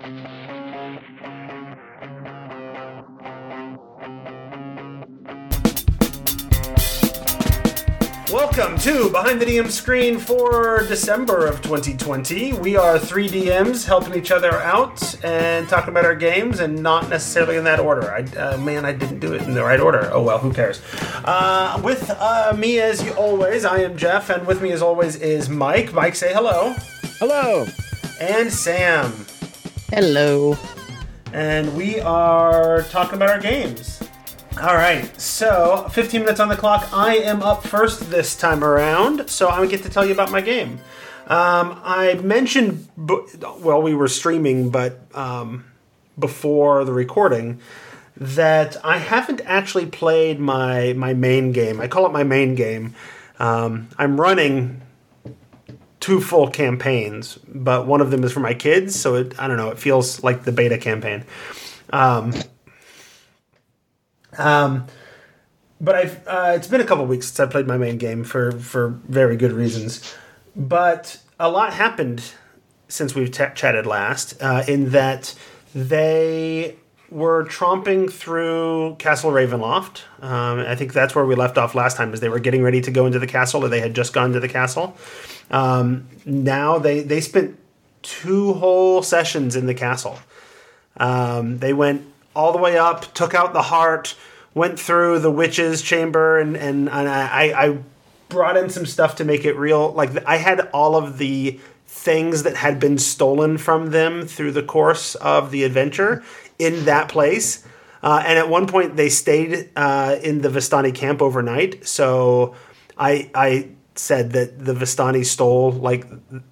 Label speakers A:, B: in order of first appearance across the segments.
A: Thank you. Welcome to Behind the DM Screen for December of 2020. We are three DMs helping each other out and talking about our games, and not necessarily in that order. I, uh, man, I didn't do it in the right order. Oh well, who cares? Uh, with uh, me as always, I am Jeff, and with me as always is Mike. Mike, say hello.
B: Hello.
A: And Sam.
C: Hello.
A: And we are talking about our games. All right, so 15 minutes on the clock. I am up first this time around, so I get to tell you about my game. Um, I mentioned, well, we were streaming, but um, before the recording, that I haven't actually played my my main game. I call it my main game. Um, I'm running two full campaigns, but one of them is for my kids, so it, I don't know. It feels like the beta campaign. Um, um, but I've uh, it's been a couple weeks since I played my main game for for very good reasons. But a lot happened since we've t- chatted last. Uh, in that they were tromping through Castle Ravenloft. Um, I think that's where we left off last time. Is they were getting ready to go into the castle, or they had just gone to the castle. Um, now they they spent two whole sessions in the castle. Um, they went all the way up, took out the heart, went through the witch's chamber, and and, and I, I brought in some stuff to make it real. Like I had all of the things that had been stolen from them through the course of the adventure in that place. Uh, and at one point, they stayed uh, in the Vistani camp overnight. So I I said that the Vistani stole like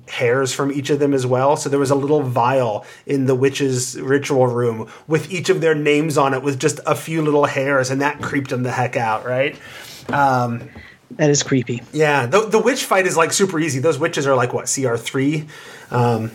A: hairs from each of them as well. So there was a little vial in the witch's ritual room with each of their names on it with just a few little hairs, and that creeped them the heck out, right? Um,
C: that is creepy.
A: Yeah, the, the witch fight is like super easy. Those witches are like what CR three, um,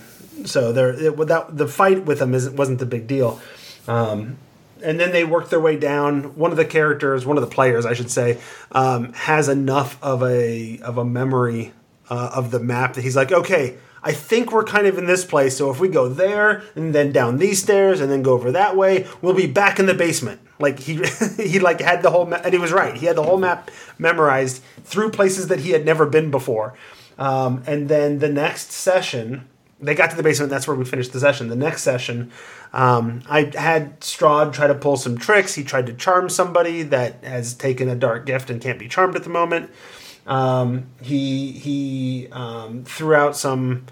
A: so they're it, without the fight with them isn't wasn't the big deal. Um, and then they work their way down. One of the characters, one of the players, I should say, um, has enough of a of a memory uh, of the map that he's like, okay, I think we're kind of in this place. So if we go there and then down these stairs and then go over that way, we'll be back in the basement. Like he he like had the whole ma- and he was right. He had the whole map memorized through places that he had never been before. Um, and then the next session, they got to the basement. That's where we finished the session. The next session, um, I had Strahd try to pull some tricks. He tried to charm somebody that has taken a dark gift and can't be charmed at the moment. Um, he he um, threw out some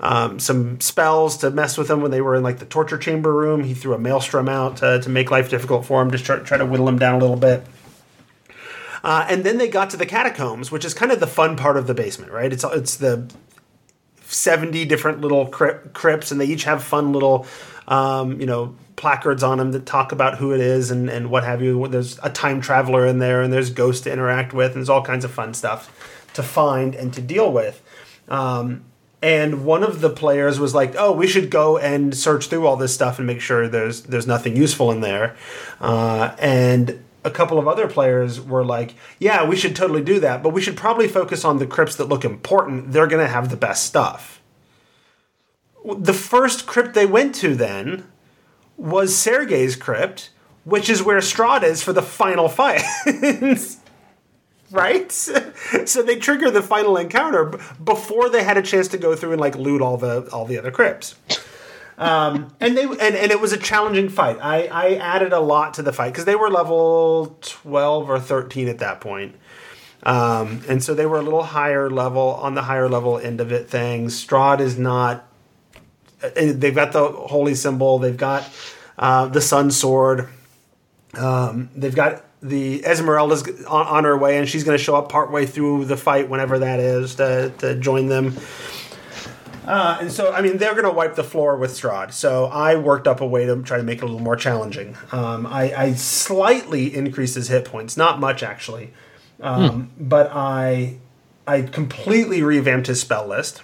A: um, some spells to mess with them when they were in like the torture chamber room. He threw a maelstrom out to, to make life difficult for him, just try, try to whittle him down a little bit. Uh, and then they got to the catacombs, which is kind of the fun part of the basement, right? It's it's the seventy different little crypts, and they each have fun little, um, you know, placards on them that talk about who it is and, and what have you. There's a time traveler in there, and there's ghosts to interact with, and there's all kinds of fun stuff to find and to deal with. Um, and one of the players was like, "Oh, we should go and search through all this stuff and make sure there's there's nothing useful in there." Uh, and a couple of other players were like, "Yeah, we should totally do that, but we should probably focus on the crypts that look important. They're going to have the best stuff." The first crypt they went to then was Sergei's crypt, which is where Strahd is for the final fight. right? so they trigger the final encounter before they had a chance to go through and like loot all the all the other crypts. Um, and they and, and it was a challenging fight. I, I added a lot to the fight because they were level twelve or thirteen at that point. Um, and so they were a little higher level on the higher level end of it. Things Strahd is not. Uh, they've got the holy symbol. They've got uh, the sun sword. Um, they've got the Esmeralda's on, on her way, and she's going to show up partway through the fight, whenever that is, to, to join them. Uh, and so, I mean, they're going to wipe the floor with Strahd. So I worked up a way to try to make it a little more challenging. Um, I, I, slightly increased his hit points, not much actually, um, hmm. but I I completely revamped his spell list,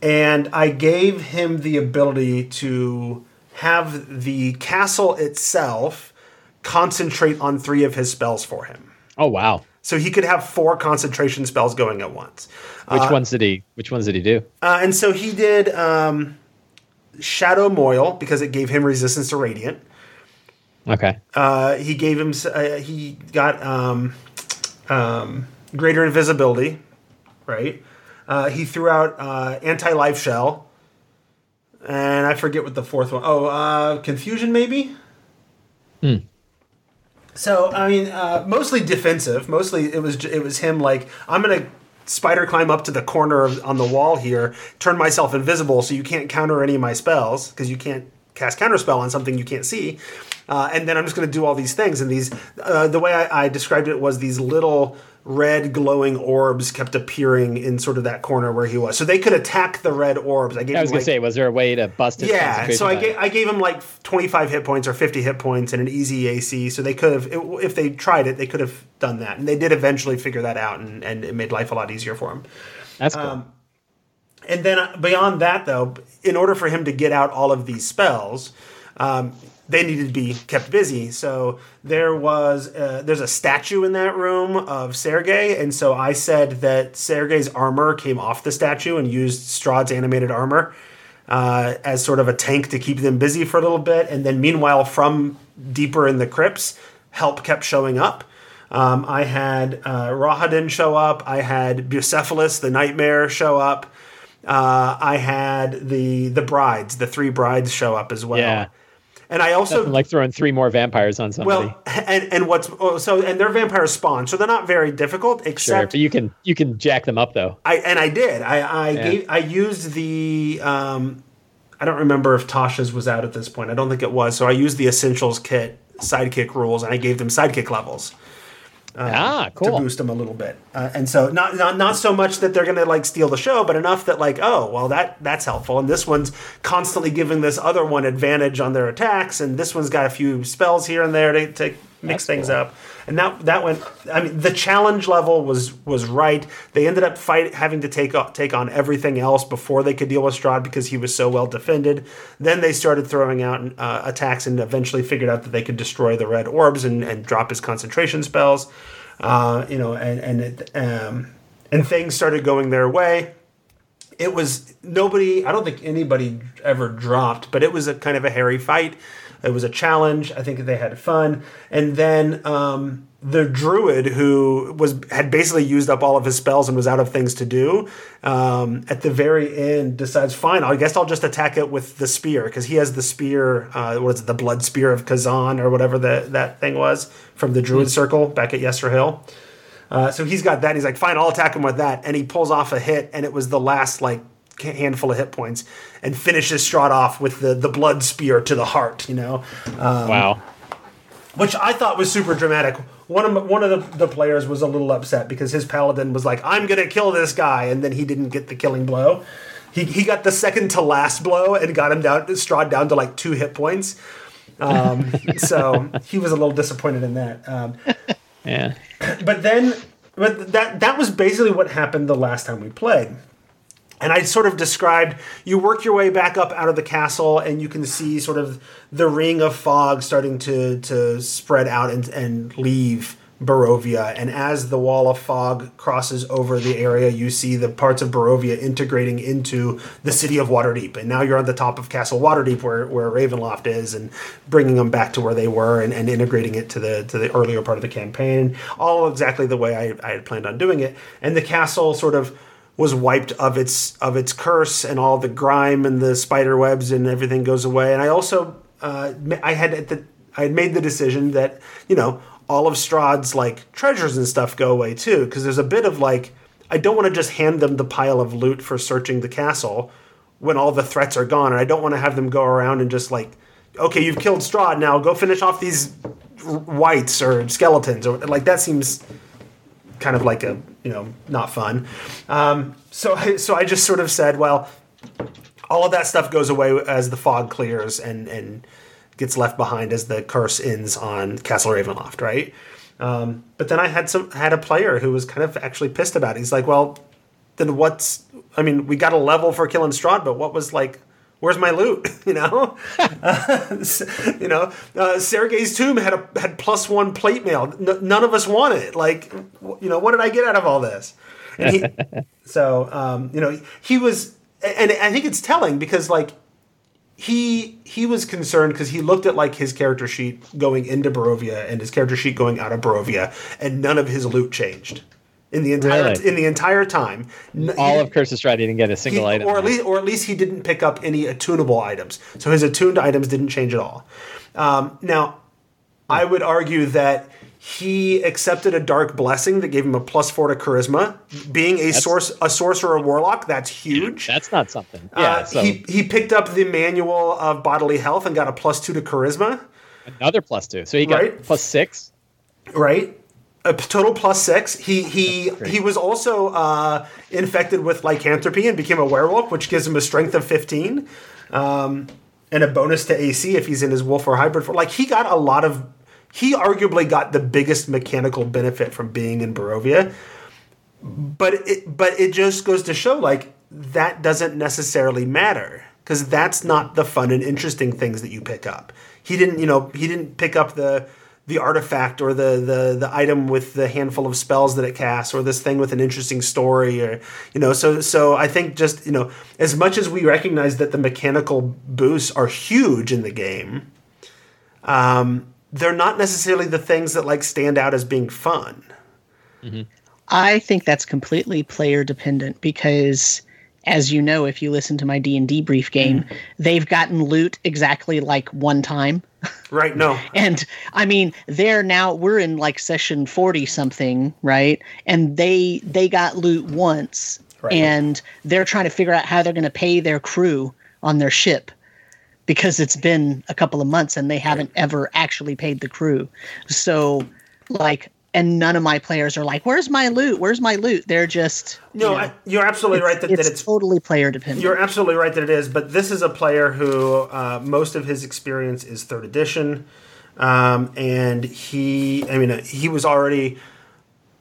A: and I gave him the ability to have the castle itself concentrate on three of his spells for him.
B: Oh wow!
A: So he could have four concentration spells going at once.
B: Which ones did he? Which ones did he do?
A: Uh, and so he did um, Shadow Moil because it gave him resistance to radiant.
B: Okay.
A: Uh, he gave him. Uh, he got um, um, greater invisibility, right? Uh, he threw out uh, anti life shell, and I forget what the fourth one. Oh, uh, confusion maybe.
B: Hmm.
A: So I mean, uh, mostly defensive. Mostly it was it was him like I'm gonna spider climb up to the corner of, on the wall here, turn myself invisible so you can't counter any of my spells because you can't cast counterspell on something you can't see. Uh, and then I'm just going to do all these things. And these, uh, the way I, I described it was these little red glowing orbs kept appearing in sort of that corner where he was. So they could attack the red orbs. I gave
B: I was
A: him,
B: gonna say, was there a way to bust his
A: yeah, so I gave, I gave him like 25 hit points or 50 hit points and an easy AC. So they could have, if they tried it, they could have done that. And they did eventually figure that out, and, and it made life a lot easier for him.
B: That's cool.
A: um, And then uh, beyond that, though, in order for him to get out all of these spells, um, they needed to be kept busy. So there was uh, there's a statue in that room of Sergei, and so I said that Sergei's armor came off the statue and used Strahd's animated armor uh, as sort of a tank to keep them busy for a little bit. And then meanwhile, from deeper in the crypts, help kept showing up. Um, I had uh, Rahadin show up. I had Bucephalus, the nightmare, show up. Uh, I had the the brides, the three brides, show up as well.
B: Yeah.
A: And I also
B: Nothing like throwing three more vampires on somebody.
A: well, and and what's oh, so and they're vampire spawn, so they're not very difficult.
B: sure,
A: Except
B: but you can you can jack them up though.
A: I and I did. I I
B: Yeah.
A: gave I used the um I don't remember if Tasha's was out at this point. I don't think it was. So I used the essentials kit sidekick rules and I gave them sidekick levels
B: ah, cool.
A: to boost them a little bit. Uh, and so not, not not so much that they're going to like steal the show, but enough that like oh well that that's helpful. And this one's constantly giving this other one advantage on their attacks, and this one's got a few spells here and there to, to mix
B: That's
A: things
B: cool.
A: up. And that that went. I mean, the challenge level was was right. They ended up fight having to take take on everything else before they could deal with Strahd because he was so well defended. Then they started throwing out uh, attacks and eventually figured out that they could destroy the red orbs and, and drop his concentration spells. Uh, you know, and and it, um, and things started going their way it was nobody i don't think anybody ever dropped but it was a kind of a hairy fight it was a challenge i think they had fun and then um, the druid who was had basically used up all of his spells and was out of things to do um, at the very end decides fine i guess i'll just attack it with the spear because he has the spear uh, what is it the blood spear of Kavan or whatever the, that thing was from the druid circle back at yester hill uh, so he's got that. He's like, fine, I'll attack him with that. And he pulls off a hit, and it was the last like handful of hit points, and finishes Strahd off with the the blood spear to the heart. You know, um,
B: wow.
A: which I thought was super dramatic. One of one of the, the players was a little upset because his paladin was like, "I'm gonna kill this guy," and then he didn't get the killing blow. He, he got the second to last blow and got him down Strahd down to like two hit points. Um, so he was a little disappointed in that. Um,
B: Yeah.
A: but then but that that was basically what happened the last time we played and i sort of described you work your way back up out of the castle and you can see sort of the ring of fog starting to to spread out and, and leave Barovia, and as the wall of fog crosses over the area, you see the parts of Barovia integrating into the city of Waterdeep. And now you're on the top of Castle Waterdeep, where, where Ravenloft is, and bringing them back to where they were, and, and integrating it to the to the earlier part of the campaign, all exactly the way I, I had planned on doing it. And the castle sort of was wiped of its of its curse, and all the grime and the spider webs and everything goes away. And I also uh, I had at the I had made the decision that you know all of Strahd's like treasures and stuff go away too, because there's a bit of like I don't want to just hand them the pile of loot for searching the castle when all the threats are gone, and I don't want to have them go around and just like, okay, you've killed Strahd, now go finish off these wights or skeletons, or like that seems kind of like a you know not fun. Um, so I, so I just sort of said, well, all of that stuff goes away as the fog clears and and gets left behind as the curse ends on Castle Ravenloft, right? Um, but then I had some had a player who was kind of actually pissed about it. He's like, well, then what's? I mean, we got a level for killing Strahd, but what was like? Where's my loot? You know, uh, you know. Uh, Sergei's tomb had a had plus one plate mail. N- none of us want it. Like, you know, what did I get out of all this? And he, so, um, you know, he was, and I think it's telling because like he he was concerned because he looked at like his character sheet going into Barovia and his character sheet going out of Barovia, and none of his loot changed in the entire
B: Really?
A: in the entire time.
B: All
A: he-
B: of Curse of Strahd didn't get a
A: he-
B: single item.
A: or at least or at least he didn't pick up any attunable items. So his attuned items didn't change at all. Um, now, I would argue that he accepted a dark blessing that gave him a plus four to charisma. Being a source a sorcerer warlock, that's huge.
B: That's not something. Yeah.
A: Uh,
B: so
A: he he picked up the manual of bodily health and got a plus two to charisma.
B: another plus two. So he got
A: Right.
B: plus six.
A: right? A total plus six. He he he was also uh, infected with lycanthropy and became a werewolf, which gives him a strength of fifteen, um, and a bonus to AC if he's in his wolf or hybrid. form. Like he got a lot of. He arguably got the biggest mechanical benefit from being in Barovia, but it but it just goes to show like that doesn't necessarily matter because that's not the fun and interesting things that you pick up. He didn't, you know, he didn't pick up the the artifact or the the the item with the handful of spells that it casts or this thing with an interesting story or you know so so I think just you know as much as we recognize that the mechanical boosts are huge in the game um they're not necessarily the things that like stand out as being fun.
C: I think that's completely player dependent because as you know if you listen to my D&D brief game, they've gotten loot exactly like one time.
A: Right no
C: And I mean, they're now we're in like session 40 something, right? And they they got loot once
A: Right.
C: and they're trying to figure out how they're going to pay their crew on their ship because it's been a couple of months and they haven't ever actually paid the crew. So like and none of my players are like, "Where's my loot? Where's my loot?" They're just you
A: no
C: know,
A: I, you're absolutely right that,
C: it's,
A: that it's
C: totally player dependent.
A: You're absolutely right that it is, but this is a player who uh, most of his experience is third edition, um, and he, I mean, uh, he was already.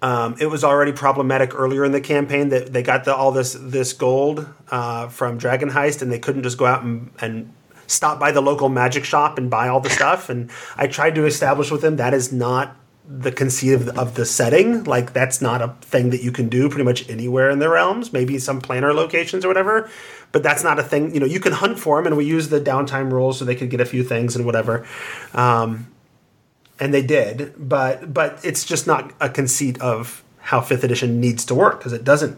A: Um, it was already problematic earlier in the campaign that they got the, all this this gold uh, from Dragon Heist, and they couldn't just go out and, and stop by the local magic shop and buy all the stuff. And I tried to establish with him that is not the conceit of the, of the setting. Like that's not a thing that you can do pretty much anywhere in the realms. Maybe some planar locations or whatever, but that's not a thing. You know, you can hunt for them, and we use the downtime rules so they could get a few things and whatever. Um, and they did, but but it's just not a conceit of how fifth edition needs to work because it doesn't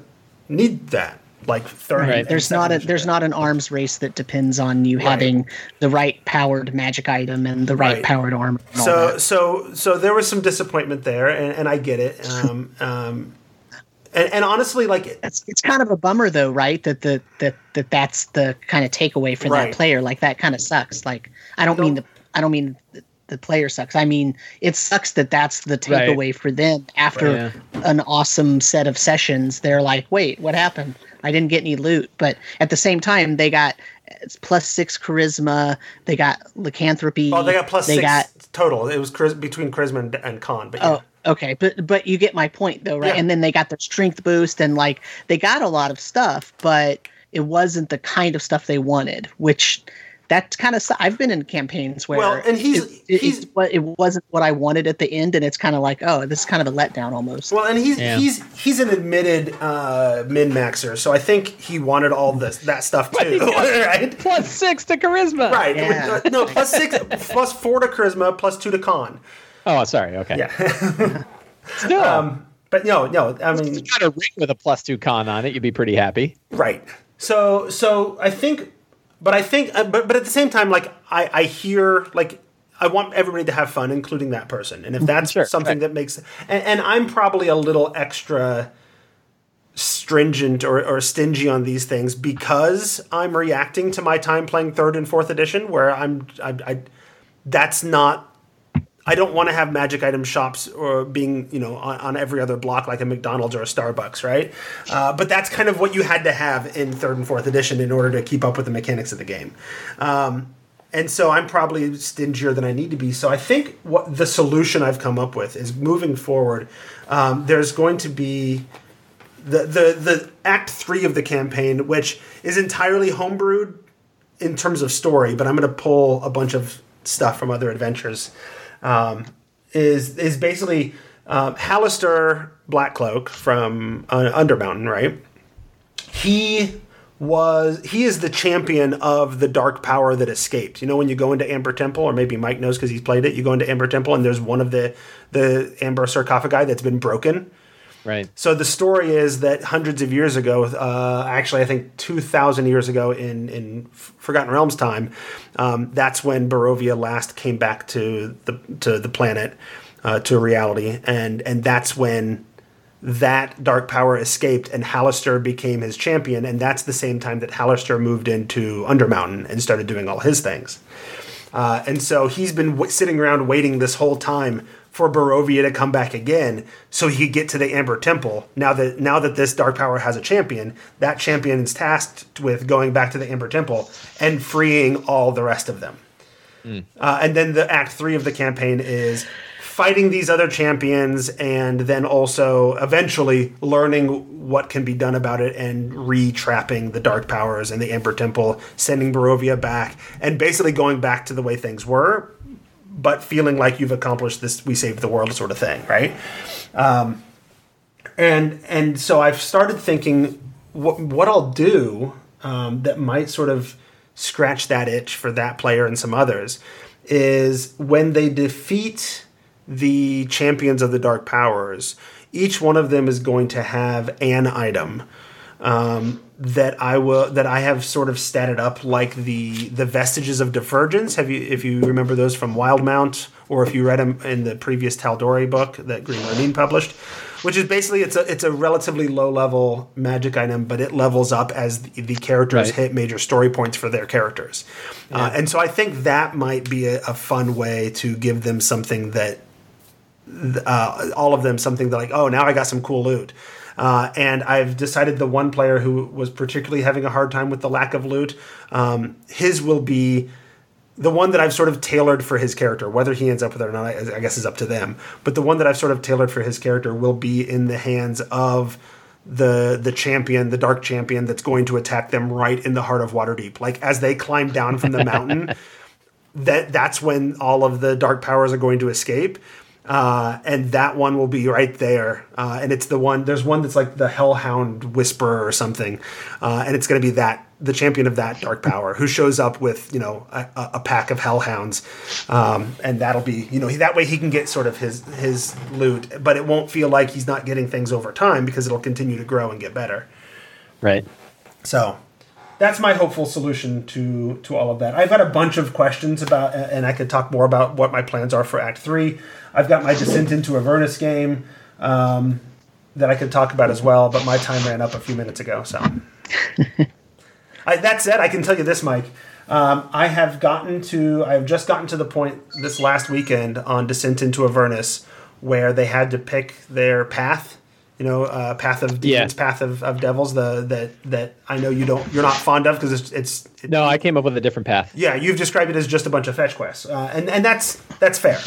A: need that. Like third,
B: Right.
C: there's not a there's not an arms race that depends on you having the right powered magic item and the right,
A: Right.
C: powered armor.
A: so
C: that.
A: so so there was some disappointment there and, and i get it um, um, and, and honestly like
C: It's it's kind of a bummer though, right? That the that that that's the kind of takeaway for
A: Right.
C: that player. Like that kind of sucks. Like I don't mean the I don't mean the, the player sucks. I mean it sucks that that's the
B: Right.
C: takeaway for them after
B: Right.
C: an awesome set of sessions. They're like, wait, what happened? I didn't get any loot. But at the same time, they got it's plus six charisma. They got lycanthropy.
A: oh they got plus
C: they
A: six
C: got
A: total it was between charisma and, and con but yeah.
C: Oh, okay, but but you get my point though, right?
A: Yeah.
C: And then they got their strength boost and like they got a lot of stuff, but it wasn't the kind of stuff they wanted, which that's kind of I've been in campaigns where
A: Well, and he's-
C: it, it,
A: he's-
C: it's what- it wasn't what I wanted at the end, and it's kind of like oh, this is kind of a letdown almost.
A: well and he's
B: Yeah.
A: he's he's an admitted uh, min maxer so i think he wanted all this that stuff too right
B: Plus six to charisma.
A: right
C: Yeah.
A: Uh, no plus six plus four to charisma plus two to con
B: Oh, sorry. Okay.
A: yeah
B: Still,
A: um, but no no i mean
B: you got a ring with a plus two con on it. You'd be pretty happy.
A: Right. So so I think, but I think, uh, but but at the same time, like I I hear like. I want everybody to have fun, including that person. And if that's
B: Sure,
A: something
B: right.
A: that makes, and, and I'm probably a little extra stringent or, or stingy on these things because I'm reacting to my time playing third and fourth edition, where I'm, I, I that's not I don't want to have magic item shops or being, you know, on, on every other block like a McDonald's or a Starbucks, right? Uh, but that's kind of what you had to have in third and fourth edition in order to keep up with the mechanics of the game. Um, and so I'm probably stingier than I need to be. So I think what the solution I've come up with is moving forward. Um, there's going to be the the the act three of the campaign, which is entirely homebrewed in terms of story, but I'm going to pull a bunch of stuff from other adventures. Um, is is basically um, Halaster Blackcloak from uh, Undermountain, right? He was he is the champion of the dark power that escaped. You know when you go into Amber Temple, or maybe Mike knows because he's played it. You go into Amber Temple, and there's one of the the Amber sarcophagi that's been broken.
B: Right.
A: So the story is that hundreds of years ago, uh, actually, I think two thousand years ago in in Forgotten Realms time, um, that's when Barovia last came back to the to the planet, uh, to reality, and and that's when that dark power escaped and Halaster became his champion, and that's the same time that Halaster moved into Undermountain and started doing all his things. Uh, and so he's been w- sitting around waiting this whole time for Barovia to come back again, so he could get to the Amber Temple. Now that now that this dark power has a champion, that champion is tasked with going back to the Amber Temple and freeing all the rest of them. Uh, and then the act three of the campaign is fighting these other champions and then also eventually learning what can be done about it and re-trapping the dark powers and the Amber Temple, sending Barovia back, and basically going back to the way things were, but feeling like you've accomplished this we saved the world sort of thing, right? Um, and and so I've started thinking what what I'll do um, that might sort of scratch that itch for that player and some others is when they defeat the champions of the dark powers, each one of them is going to have an item um, that I will that I have sort of statted up like the the vestiges of divergence. Have you if you remember those from Wildemount or if you read them in the previous Tal'Dorei book that Green Ronin published, which is basically it's a it's a relatively low level magic item, but it levels up as the, the characters
B: Right.
A: hit major story points for their characters, uh, and so I think that might be a, a fun way to give them something that uh, all of them something that like, oh, now I got some cool loot. Uh, and I've decided the one player who was particularly having a hard time with the lack of loot, um, his will be the one that I've sort of tailored for his character. Whether he ends up with it or not, I I guess is up to them. But the one that I've sort of tailored for his character will be in the hands of the the champion, the dark champion that's going to attack them right in the heart of Waterdeep. Like as they climb down from the mountain, that that's when all of the dark powers are going to escape. Uh, and that one will be right there. Uh, and it's the one, there's one that's like the Hellhound Whisperer or something. Uh, and it's going to be that, the champion of that dark power who shows up with, you know, a, a pack of Hellhounds. Um, and that'll be, you know, he, that way he can get sort of his, his loot, but it won't feel like he's not getting things over time because it'll continue to grow and get better.
B: Right.
A: So that's my hopeful solution to to all of that. I've got a bunch of questions about, and I could talk more about what my plans are for Act Three. I've got my Descent into Avernus game um, that I could talk about as well, but my time ran up a few minutes ago. So I, that said, I can tell you this, Mike. Um, I have gotten to, I have just gotten to the point this last weekend on Descent into Avernus where they had to pick their path. You know, uh, path of
B: Yeah.
A: path of, of devils. The that that I know you don't, you're not fond of because it's it's it-
B: No, I came up with a different path.
A: yeah, you've described it as just a bunch of fetch quests, uh, and and that's that's fair.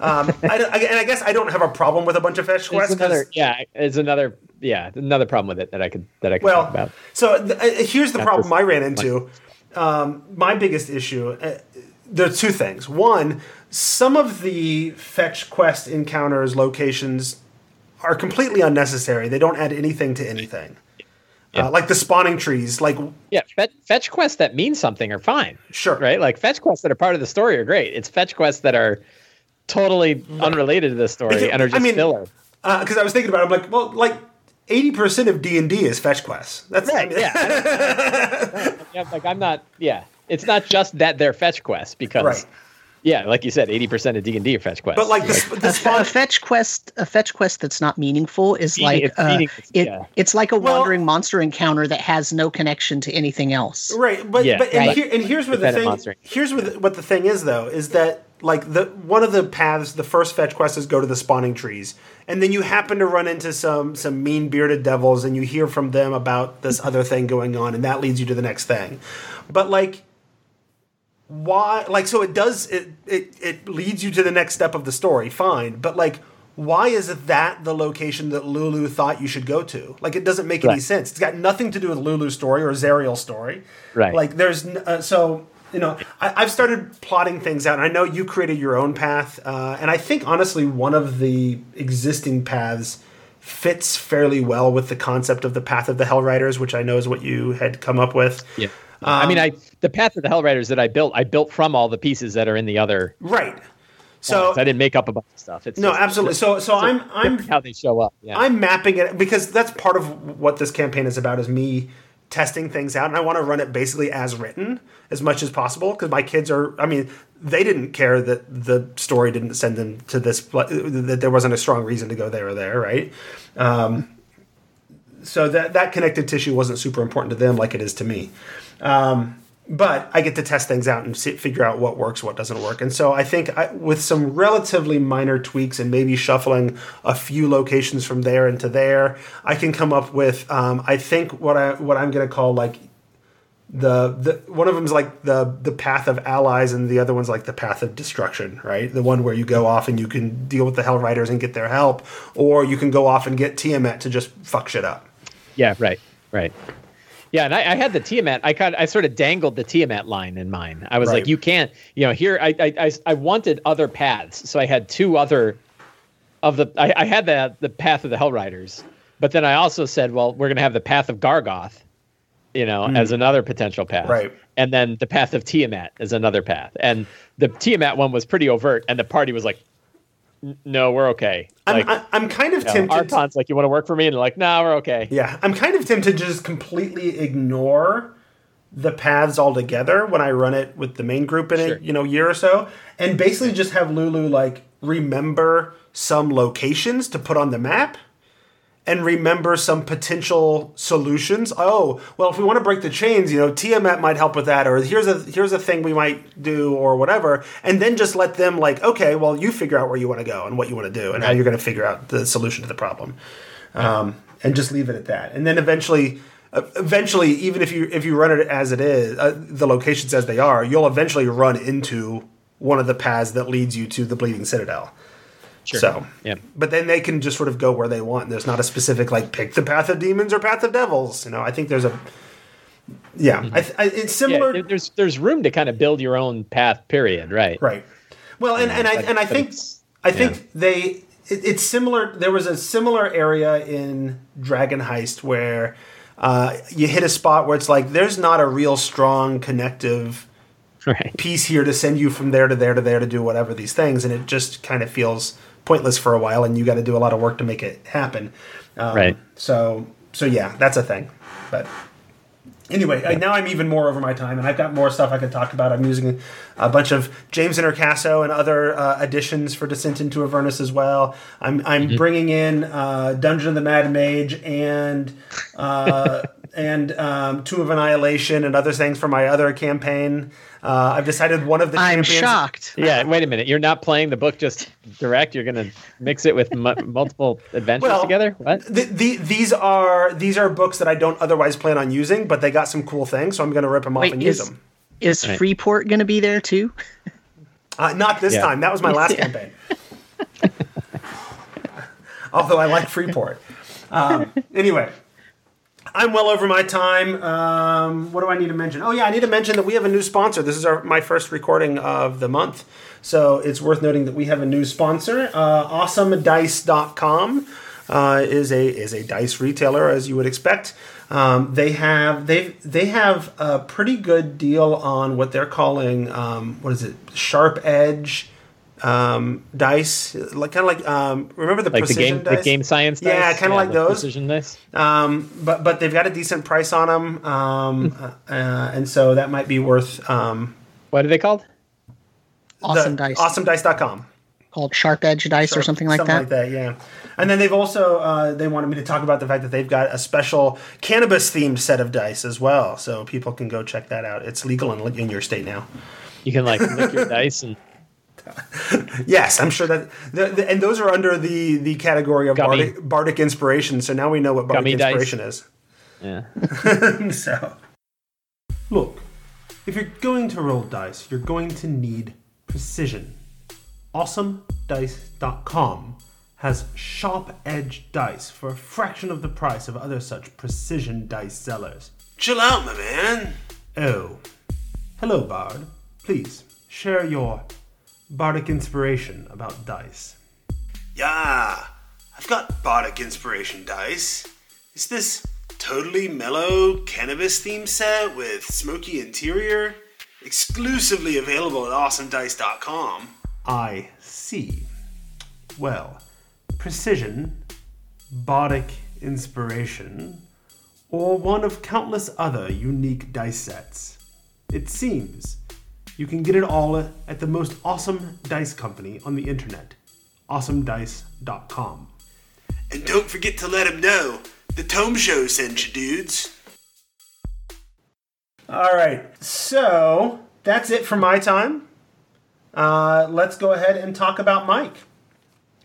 A: Um, I, I- and I guess I don't have a problem with a bunch of fetch quests.
B: Another, yeah, it's another, yeah, another problem with it that I could that I could
A: well,
B: talk about.
A: so th- uh, here's the
B: Not
A: problem I ran into. Um, my biggest issue. Uh, there are two things. One, some of the fetch quest encounters locations are completely unnecessary. They don't add anything to anything.
B: Yeah.
A: Uh, like the spawning trees, like
B: Yeah, fetch, fetch quests that mean something are fine,
A: sure,
B: right? Like fetch quests that are part of the story are great. It's fetch quests that are totally unrelated to this story
A: Because-
B: and are
A: I mean,
B: filler.
A: because Uh, I was thinking about. it, I'm like, well, like eighty percent of D and D is fetch quests. That's I
B: Right,
A: mean-
B: yeah. I yeah, like I'm not. Yeah, it's not just that they're fetch quests because,
A: Right.
B: yeah, like you said, eighty percent of D and D are fetch quests.
A: But like the, sp- the
C: a,
A: spawn,
C: a fetch quest a fetch quest that's not meaningful is
B: Meaning-
C: like
B: it's
C: uh, it,
B: yeah.
C: it's like a
A: Well-
C: wandering monster encounter that has no connection to anything else
A: right? But
B: Yeah,
A: but and,
C: right.
A: here, and here's where the thing. Here's what the, what the thing is though is that like the one of the paths, the first fetch quest is go to the spawning trees, and then you happen to run into some some mean bearded devils, and you hear from them about this other thing going on, and that leads you to the next thing. But like why like so it does it it it leads you to the next step of the story fine but like why is that the location that Lulu thought you should go to? Like, it doesn't make any sense. It's got nothing to do with Lulu's story or Zariel's story.
B: Right.
A: Like, there's uh, so you know, I, I've started plotting things out, and I know you created your own path, uh, and I think honestly, one of the existing paths fits fairly well with the concept of the path of the Hell Riders, which I know is what you had come up with.
B: Yeah. I mean, I the path of the Hell Riders that I built, I built from all the pieces that are in the other.
A: Right. So.
B: I didn't make up a bunch of stuff. It's
A: no,
B: just
A: absolutely. So so I'm I'm
B: how they show up. Yeah.
A: I'm mapping it because that's part of what this campaign is about is me testing things out and I want to run it basically as written as much as possible because my kids are I mean they didn't care that the story didn't send them to this that there wasn't a strong reason to go there or there right? Um, so that that connected tissue wasn't super important to them like it is to me. Um, but I get to test things out and see, figure out what works, what doesn't work. And so I think I, with some relatively minor tweaks and maybe shuffling a few locations from there into there, I can come up with um, I think what I what I'm going to call like the the one of them is like the the path of allies and the other one's like the path of destruction right the one where you go off and you can deal with the hell riders and get their help or you can go off and get tiamat to just fuck shit up
B: Yeah, right, right. Yeah, and I, I had the Tiamat. I kind, I sort of dangled the Tiamat line in mine. I was
A: Right.
B: like, you can't, you know, here. I, I, I, I wanted other paths, so I had two other of the. I, I had the the path of the Hell Riders, but then I also said, well, we're gonna have the path of Gargauth, you know, hmm. as another potential path.
A: Right.
B: And then the path of Tiamat is another path, and the Tiamat one was pretty overt, and the party was like, "N- no, we're okay. Like,
A: I'm, I, I'm kind of
B: you know,
A: tempted to-
B: like, you want to work for me, and they're like, no, we're okay.
A: Yeah, I'm kind of tempted to just completely ignore the paths altogether when I run it with the main group in
B: Sure.
A: a you know year or so, and basically just have Lulu like remember some locations to put on the map, and remember some potential solutions. Oh, well, if we want to break the chains, you know, Tiamat might help with that, or here's a here's a thing we might do, or whatever, and then just let them like, okay, well, you figure out where you want to go and what you want to do, and how you're going to figure out the solution to the problem um, and just leave it at that. And then eventually, eventually, even if you if you run it as it is, uh, the locations as they are, you'll eventually run into one of the paths that leads you to the Bleeding Citadel.
B: Sure.
A: So,
B: yeah.
A: but then they can just sort of go where they want. There's not a specific like pick the path of demons or path of devils. You know, I think there's a yeah, I, th- I, it's
B: Mm-hmm. Yeah,
A: similar.
B: there's there's room to kind of build your own path. Period. Right.
A: Right. Well, and, and I
B: but-
A: and I think I think
B: yeah.
A: they it, it's similar. There was a similar area in Dragon Heist where uh, you hit a spot where it's like there's not a real strong connective
B: Right.
A: piece here to send you from there to there to there to do whatever these things, and it just kind of feels pointless for a while, and you got to do a lot of work to make it happen. Um,
B: Right.
A: So so yeah, that's a thing, but. Anyway, uh, now I'm even more over my time, and I've got more stuff I could talk about. I'm using a bunch of James Introcaso and other uh, additions for Descent into Avernus as well. I'm I'm bringing in uh, Dungeon of the Mad Mage and uh, and um, Tomb of Annihilation and other things for my other campaign. Uh, I've decided one of the
C: I'm
A: champions.
C: shocked.
B: Yeah. Wait a minute. You're not playing the book just direct. You're gonna mix it with mu- multiple adventures
A: Well,
B: together. What?
A: The, the, these are these are books that I don't otherwise plan on using, but they got some cool things, so I'm going to rip them off
C: Wait,
A: and use them.
C: is
B: Right.
C: Freeport going to be there too?
A: Uh, not this
B: Yeah.
A: time. That was my last campaign. Although I like Freeport. Um, anyway, I'm well over my time. Um, what do I need to mention? Oh yeah, I need to mention that we have a new sponsor. This is our my first recording of the month, so it's worth noting that we have a new sponsor. Uh, AwesomeDice.com uh, is a is a dice retailer, as you would expect. Um, they have they they have a pretty good deal on what they're calling um, what is it sharp edge um, dice, like kind of like um, remember the
B: Like the
A: precision
B: game, the
A: dice?
B: game science.
A: Yeah,
B: dice?
A: kinda like those.
B: precision dice.
A: Um, but but they've got a decent price on them, um, uh, uh, and so that might be worth um,
B: What are they called?
C: Awesome
A: the,
C: dice.
A: AwesomeDice.com.
C: Called Sharp Edge Dice or something like
A: something
C: that.
A: like that. Yeah. And then they've also uh, they wanted me to talk about the fact that they've got a special cannabis themed set of dice as well, so people can go check that out. It's legal in, in your state now.
B: You can like lick your dice and
A: Yes, I'm sure that, the, the, and those are under the the category of bardic, bardic inspiration. So now we know what bardic
B: Gummy dice.
A: inspiration is.
B: yeah.
A: so, look, if you're going to roll dice, you're going to need precision. AwesomeDice.com has sharp edge dice for a fraction of the price of other such precision dice sellers.
D: Chill out, my man.
A: Oh. Hello, Bard. Please, share your bardic inspiration about dice.
D: Yeah, I've got bardic inspiration dice. Is this totally mellow cannabis theme set with smoky interior? Exclusively available at awesomedice.com.
A: I see. Well, precision, bardic inspiration, or one of countless other unique dice sets. It seems you can get it all at the most awesome dice company on the internet, awesomedice.com.
D: And don't forget to let them know the Tome Show sent you, dudes.
A: All right, so that's it for my time. Uh, let's go ahead and talk about Mike.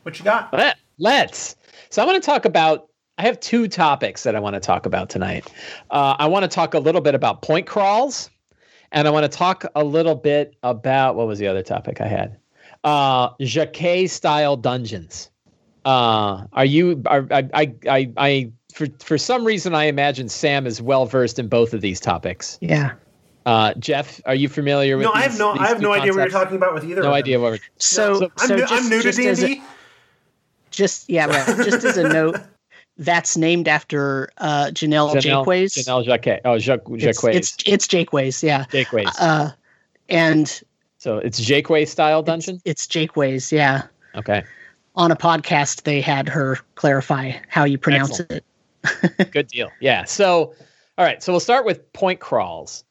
A: What you got?
B: Let, let's. So I want to talk about. I have two topics that I want to talk about tonight. Uh, I want to talk a little bit about point crawls, and I want to talk a little bit about what was the other topic I had? Uh, Jacquet style dungeons. Uh, are you? Are, I, I, I, I, for for some reason, I imagine Sam is well versed in both of these topics.
C: Yeah.
B: Uh, Jeff, are you familiar with?
A: No, I have no, I have
B: two
A: no idea what you're talking about with either.
B: No
A: of
B: idea what we're.
C: So,
B: So-
A: I'm,
C: so
A: new,
C: just,
A: I'm new to D
C: as
A: and
C: a-
A: D.
C: just yeah, right. Just as a note, that's named after uh, Janelle,
B: Janelle. Janelle Jacquet. Oh, Jacques,
C: it's,
B: Jacquet.
C: it's it's Jaquays, yeah.
B: Jaquays.
C: Uh, and
B: so it's Jaquet style dungeon.
C: it's Jaquays, yeah.
B: Okay.
C: On a podcast, they had her clarify how you pronounce
B: Excellent.
C: it.
B: Good deal. Yeah. So, all right. So we'll start with point crawls.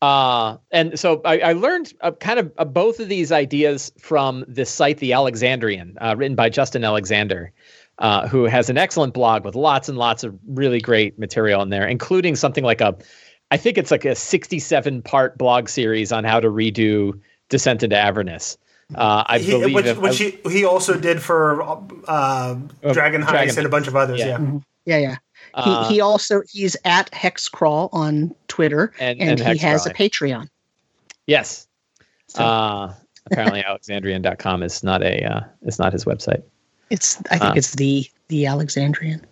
B: Uh, and so I, I learned uh, kind of uh, both of these ideas from this site, The Alexandrian, uh, written by Justin Alexander, uh, who has an excellent blog with lots and lots of really great material in there, including something like a, I think it's like a 67 part blog series on how to redo Descent into Avernus. Uh, I
A: He,
B: believe
A: which
B: if-
A: which he, he also did for uh, Dragon Heist
B: Dragon
A: and a bunch of others.
B: Yeah.
A: Yeah.
C: Yeah, yeah.
B: uh,
C: he, he also he's at Hexcrawl on Twitter,
B: And-
C: and,
B: and
C: he has a Patreon.
B: yes.
C: So
B: Uh, apparently alexandrian.com is not a uh, is not his website.
C: It's I think
B: uh,
C: it's the the Alexandrian.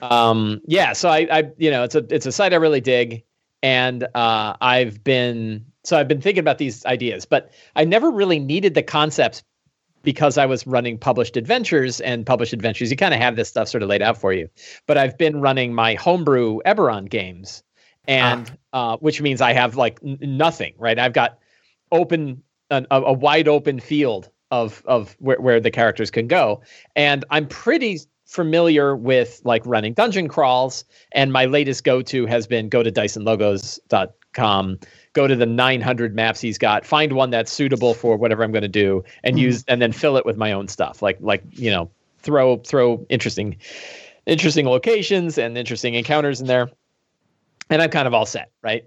B: Um, yeah, so I, I you know it's a it's a site I really dig, and uh, I've been so I've been thinking about these ideas, but I never really needed the concepts because I was running published adventures and published adventures. You kind of have this stuff sort of laid out for you, but I've been running my homebrew Eberron games, and uh, which means I have like n- nothing, right? I've got open an, a, a wide open field of of where, where the characters can go. And i'm pretty familiar with like running dungeon crawls. And my latest go-to has been go to dysonlogos.com go to the 900 maps he's got. Find one that's suitable for whatever i'm going to do and use and then fill it with my own stuff. Like like you know throw throw interesting interesting locations and interesting encounters in there. And i'm kind of all set right?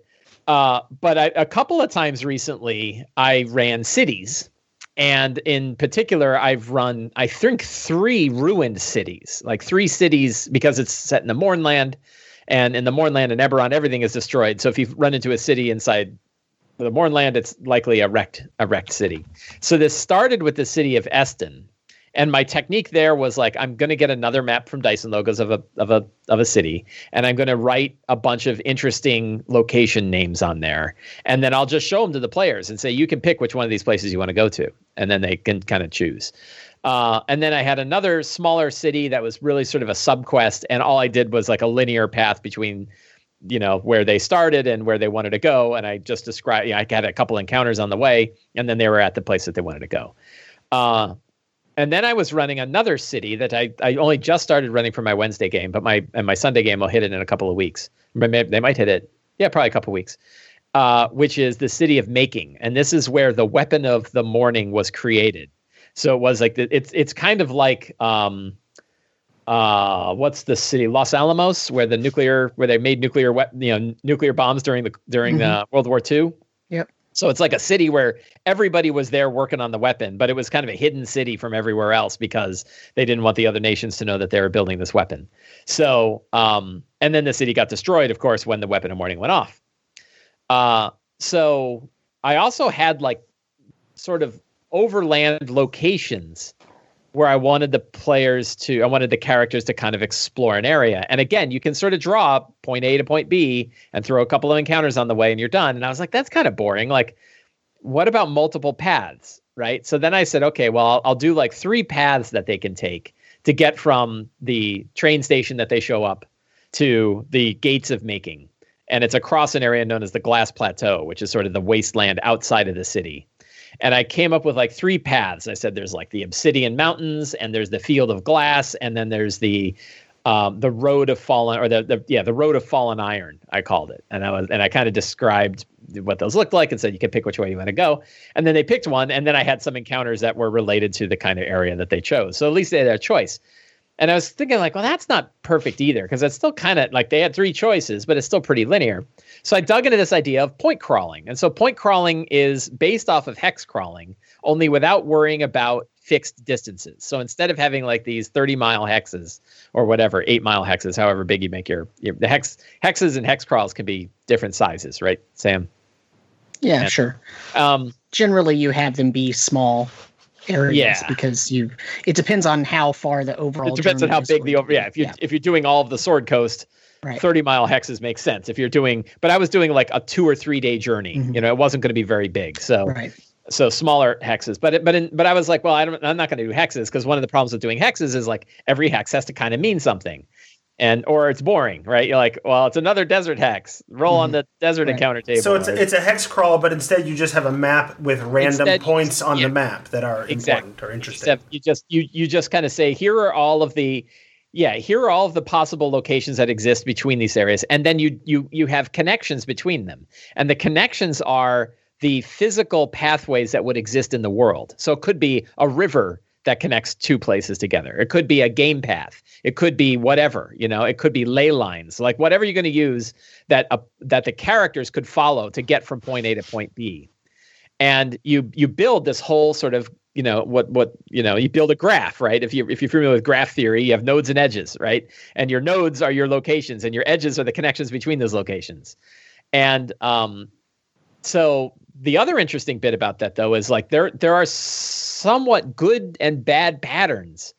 B: Uh, but I, a couple of times recently, I ran cities, and in particular, I've run I think three ruined cities, like three cities because it's set in the Mournland, and in the Mournland and Eberron, everything is destroyed. So if you run into a city inside the Mournland, it's likely a wrecked a wrecked city. So this started with the city of Eston. And my technique there was like I'm going to get another map from Dyson logos of a of a of a city, and I'm going to write a bunch of interesting location names on there, and then I'll just show them to the players and say you can pick which one of these places you want to go to, and then they can kind of choose. Uh, and then I had another smaller city that was really sort of a subquest, and all I did was like a linear path between you know where they started and where they wanted to go and i just described you know, i had a couple encounters on the way and then they were at the place that they wanted to go. Uh, and then i was running another city that I, I only just started running for my wednesday game but my and my sunday game will hit it in a couple of weeks. Maybe they might hit it. Yeah probably a couple of weeks. Uh, which is the city of making. And this is where the weapon of the morning was created. So it was like the, it's it's kind of like um, uh what's the city? Los alamos where the nuclear where they made nuclear you know nuclear bombs during the during the world war ii. So it's like a city where everybody was there working on the weapon but it was kind of a hidden city from everywhere else because they didn't want the other nations to know that they were building this weapon. So um and then the city got destroyed of course when the weapon of morning went off. Uh so i also had like sort of overland locations where I wanted the players to, I wanted the characters to kind of explore an area. And again, you can sort of draw point A to point B and throw a couple of encounters on the way and you're done. And I was like, that's kind of boring. Like, what about multiple paths? Right. So then I said, okay, well, I'll, I'll do like three paths that they can take to get from the train station that they show up to the gates of making. And it's across an area known as the Glass Plateau, which is sort of the wasteland outside of the city. And I came up with like three paths. I said there's like the Obsidian Mountains, and there's the Field of Glass, and then there's the um, the Road of Fallen, or the, the yeah the Road of Fallen Iron. I called it, and I was and I kind of described what those looked like and said you can pick which way you want to go. And then they picked one, and then I had some encounters that were related to the kind of area that they chose. So at least they had a choice. And I was thinking, like, well, that's not perfect either, because it's still kind of like they had three choices, but it's still pretty linear. So I dug into this idea of point crawling. And so point crawling is based off of hex crawling, only without worrying about fixed distances. So instead of having like these 30 mile hexes or whatever, eight mile hexes, however big you make your, your the hex hexes and hex crawls can be different sizes, right, Sam?
C: Yeah, and, sure. Um, Generally, you have them be small areas yeah. because you it depends on how far the overall
B: it depends on how big the over yeah if you yeah. if you're doing all of the sword coast
C: right.
B: 30 mile hexes makes sense if you're doing but i was doing like a two or three day journey mm-hmm. you know it wasn't going to be very big so
C: right.
B: so smaller hexes but it, but in, but i was like well I don't, i'm not going to do hexes because one of the problems with doing hexes is like every hex has to kind of mean something and or it's boring, right? You're like, well, it's another desert hex. Roll mm-hmm. on the desert right. encounter table.
A: So it's a, it's a hex crawl, but instead you just have a map with random instead, points on yeah. the map that are exactly. important or interesting. Except
B: you just you you just kind of say, here are all of the yeah, here are all of the possible locations that exist between these areas, and then you you you have connections between them, and the connections are the physical pathways that would exist in the world. So it could be a river that connects two places together. It could be a game path. It could be whatever, you know, it could be ley lines, like whatever you're going to use that uh, that the characters could follow to get from point A to point B. And you you build this whole sort of, you know, what what, you know, you build a graph, right? If you if you're familiar with graph theory, you have nodes and edges, right? And your nodes are your locations and your edges are the connections between those locations. And um so the other interesting bit about that though is like there there are somewhat good and bad patterns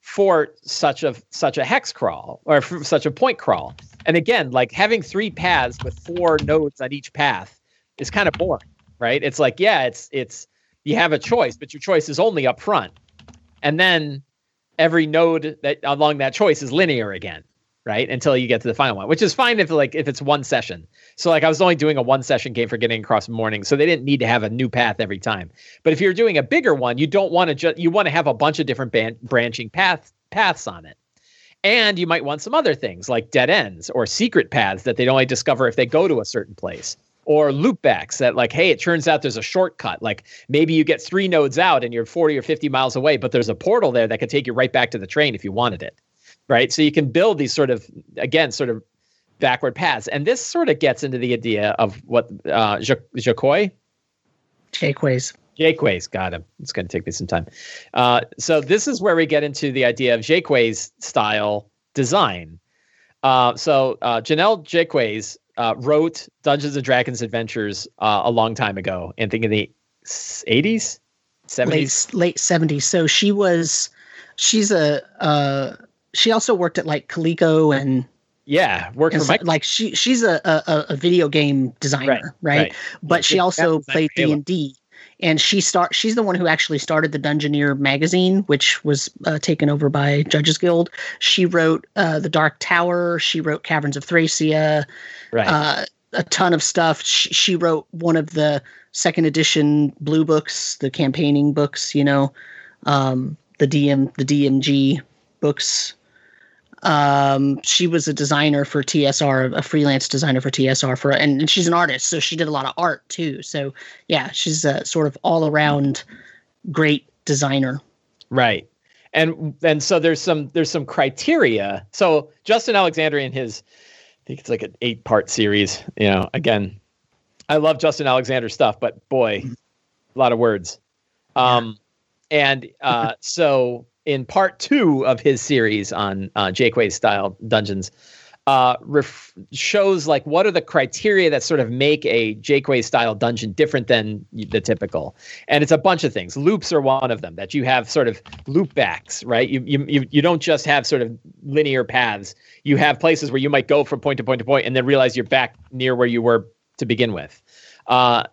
B: for such a such a hex crawl or such a point crawl. And again, like having three paths with four nodes on each path is kind of boring, right? It's like yeah, it's it's you have a choice, but your choice is only up front. And then every node that along that choice is linear again right? Until you get to the final one, which is fine if like if it's one session. So like I was only doing a one session game for getting across Mournland, so they didn't need to have a new path every time. But if you're doing a bigger one, you don't want to just you want to have a bunch of different ban- branching paths paths on it. And you might want some other things like dead ends or secret paths that they'd only discover if they go to a certain place. Or loopbacks that, like, hey, it turns out there's a shortcut. Like maybe you get three nodes out and you're 40 or 50 miles away, but there's a portal there that could take you right back to the train if you wanted it right? So you can build these sort of, again, sort of backward paths. And this sort of gets into the idea of what uh, Jaquoy?
C: Jaquays.
B: Jaquays, got him. It's going to take me some time. Uh, so this is where we get into the idea of Jaquays style design. Uh, so uh, Jennell Jaquays uh, wrote Dungeons and Dragons Adventures uh, a long time ago, and think in the 80s,
C: 70s, late, late 70s. So she was, she's a, uh, she also worked at like Coleco and
B: yeah, worked
C: for
B: so,
C: like she she's a, a, a video game designer, right? right? right. But yeah, she also played D and D, and she start she's the one who actually started the Dungeoneer magazine, which was uh, taken over by Judges Guild. She wrote uh, the Dark Tower. She wrote Caverns of Thracia.
B: Right.
C: Uh, a ton of stuff. She, she wrote one of the second edition blue books, the campaigning books. You know, um, the DM the DMG books um, she was a designer for TSR, a freelance designer for TSR for, and, and she's an artist, so she did a lot of art too. So yeah, she's a sort of all around great designer.
B: Right. And and so there's some there's some criteria. So Justin Alexander in his I think it's like an eight part series. You know, again, I love Justin Alexander stuff, but boy, a lot of words. Um, and uh, so in part two of his series on uh, Jaquays style dungeons, uh, ref- shows like what are the criteria that sort of make a Jaquays style dungeon different than the typical, and it's a bunch of things. Loops are one of them that you have sort of loop backs, right? You you you, you don't just have sort of linear paths. You have places where you might go from point to point to point and then realize you're back near where you were to begin with. Uh,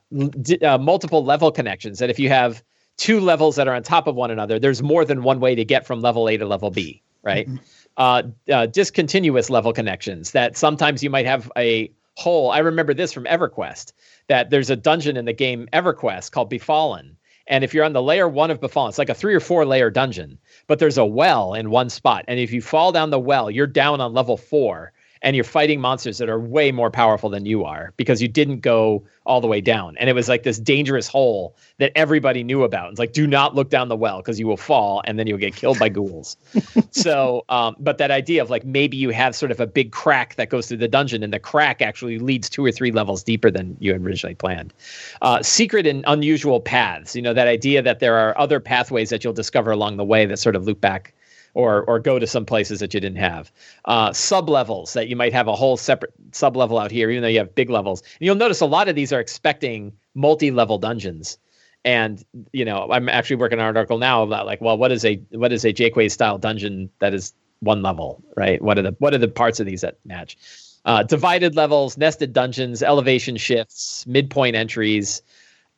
B: d- uh, multiple level connections that if you have two levels that are on top of one another, there's more than one way to get from level A to level B, right? Mm-hmm uh, uh, discontinuous level connections that sometimes you might have a hole. I remember this from EverQuest that there's a dungeon in the game EverQuest called Befallen. And if you're on the layer one of Befallen, it's like a three or four layer dungeon, but there's a well in one spot. And if you fall down the well, you're down on level four and you're fighting monsters that are way more powerful than you are because you didn't go all the way down. And it was like this dangerous hole that everybody knew about. It's like, do not look down the well because you will fall and then you'll get killed by ghouls. so, um, but that idea of like maybe you have sort of a big crack that goes through the dungeon and the crack actually leads two or three levels deeper than you had originally planned. Uh, secret and unusual paths, you know, that idea that there are other pathways that you'll discover along the way that sort of loop back or or go to some places that you didn't have. Uh, sub levels that you might have a whole separate sub level out here, even though you have big levels. And you'll notice a lot of these are expecting multi level dungeons. And you know, I'm actually working on an article now about like, well, what is a what is a Jaquays style dungeon that is one level, right? What are the what are the parts of these that match? Uh, divided levels, nested dungeons, elevation shifts, midpoint entries,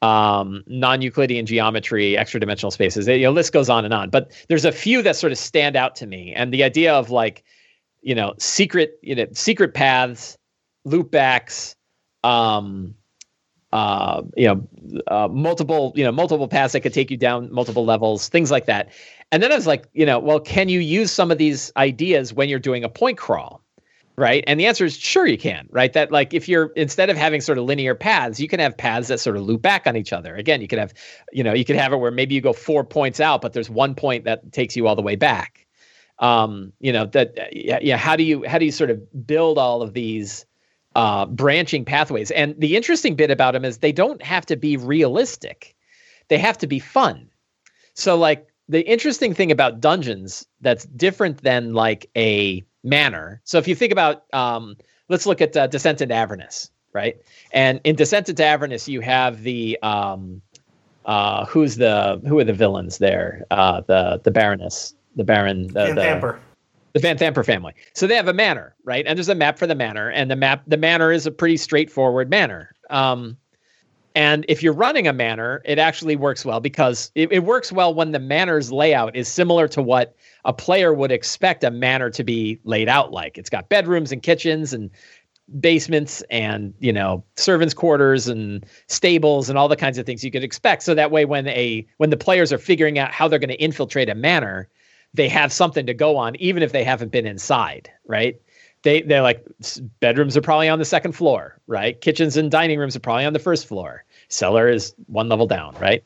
B: um, non-Euclidean geometry, extra dimensional spaces. You know, list goes on and on. But there's a few that sort of stand out to me, and the idea of like, you know, secret, you know, secret paths, loopbacks, um, uh, you know, uh, multiple, you know, multiple paths that could take you down multiple levels, things like that. And then I was like, you know, well, can you use some of these ideas when you're doing a point crawl? Right? And the answer is sure you can, right? That like if you're instead of having sort of linear paths, you can have paths that sort of loop back on each other. Again, you could have, you know, you could have it where maybe you go four points out, but there's one point that takes you all the way back. Um, you know, that yeah, yeah, how do you how do you sort of build all of these uh, branching pathways? And the interesting bit about them is they don't have to be realistic. They have to be fun. So like the interesting thing about dungeons that's different than like a manner. So if you think about, um, let's look at uh, Descent into Avernus, right? And in Descent into Avernus, you have the um, uh, who's the who are the villains there? Uh, the the Baroness, the Baron, the
A: Van
B: the,
A: Thamper.
B: the Vanthampur family. So they have a manor, right? And there's a map for the manor, and the map the manor is a pretty straightforward manor. Um, and if you're running a manor, it actually works well because it, it works well when the manor's layout is similar to what a player would expect a manor to be laid out like. It's got bedrooms and kitchens and basements and you know servants quarters and stables and all the kinds of things you could expect so that way when a when the players are figuring out how they're going to infiltrate a manor they have something to go on even if they haven't been inside right they they're like bedrooms are probably on the second floor right kitchens and dining rooms are probably on the first floor cellar is one level down right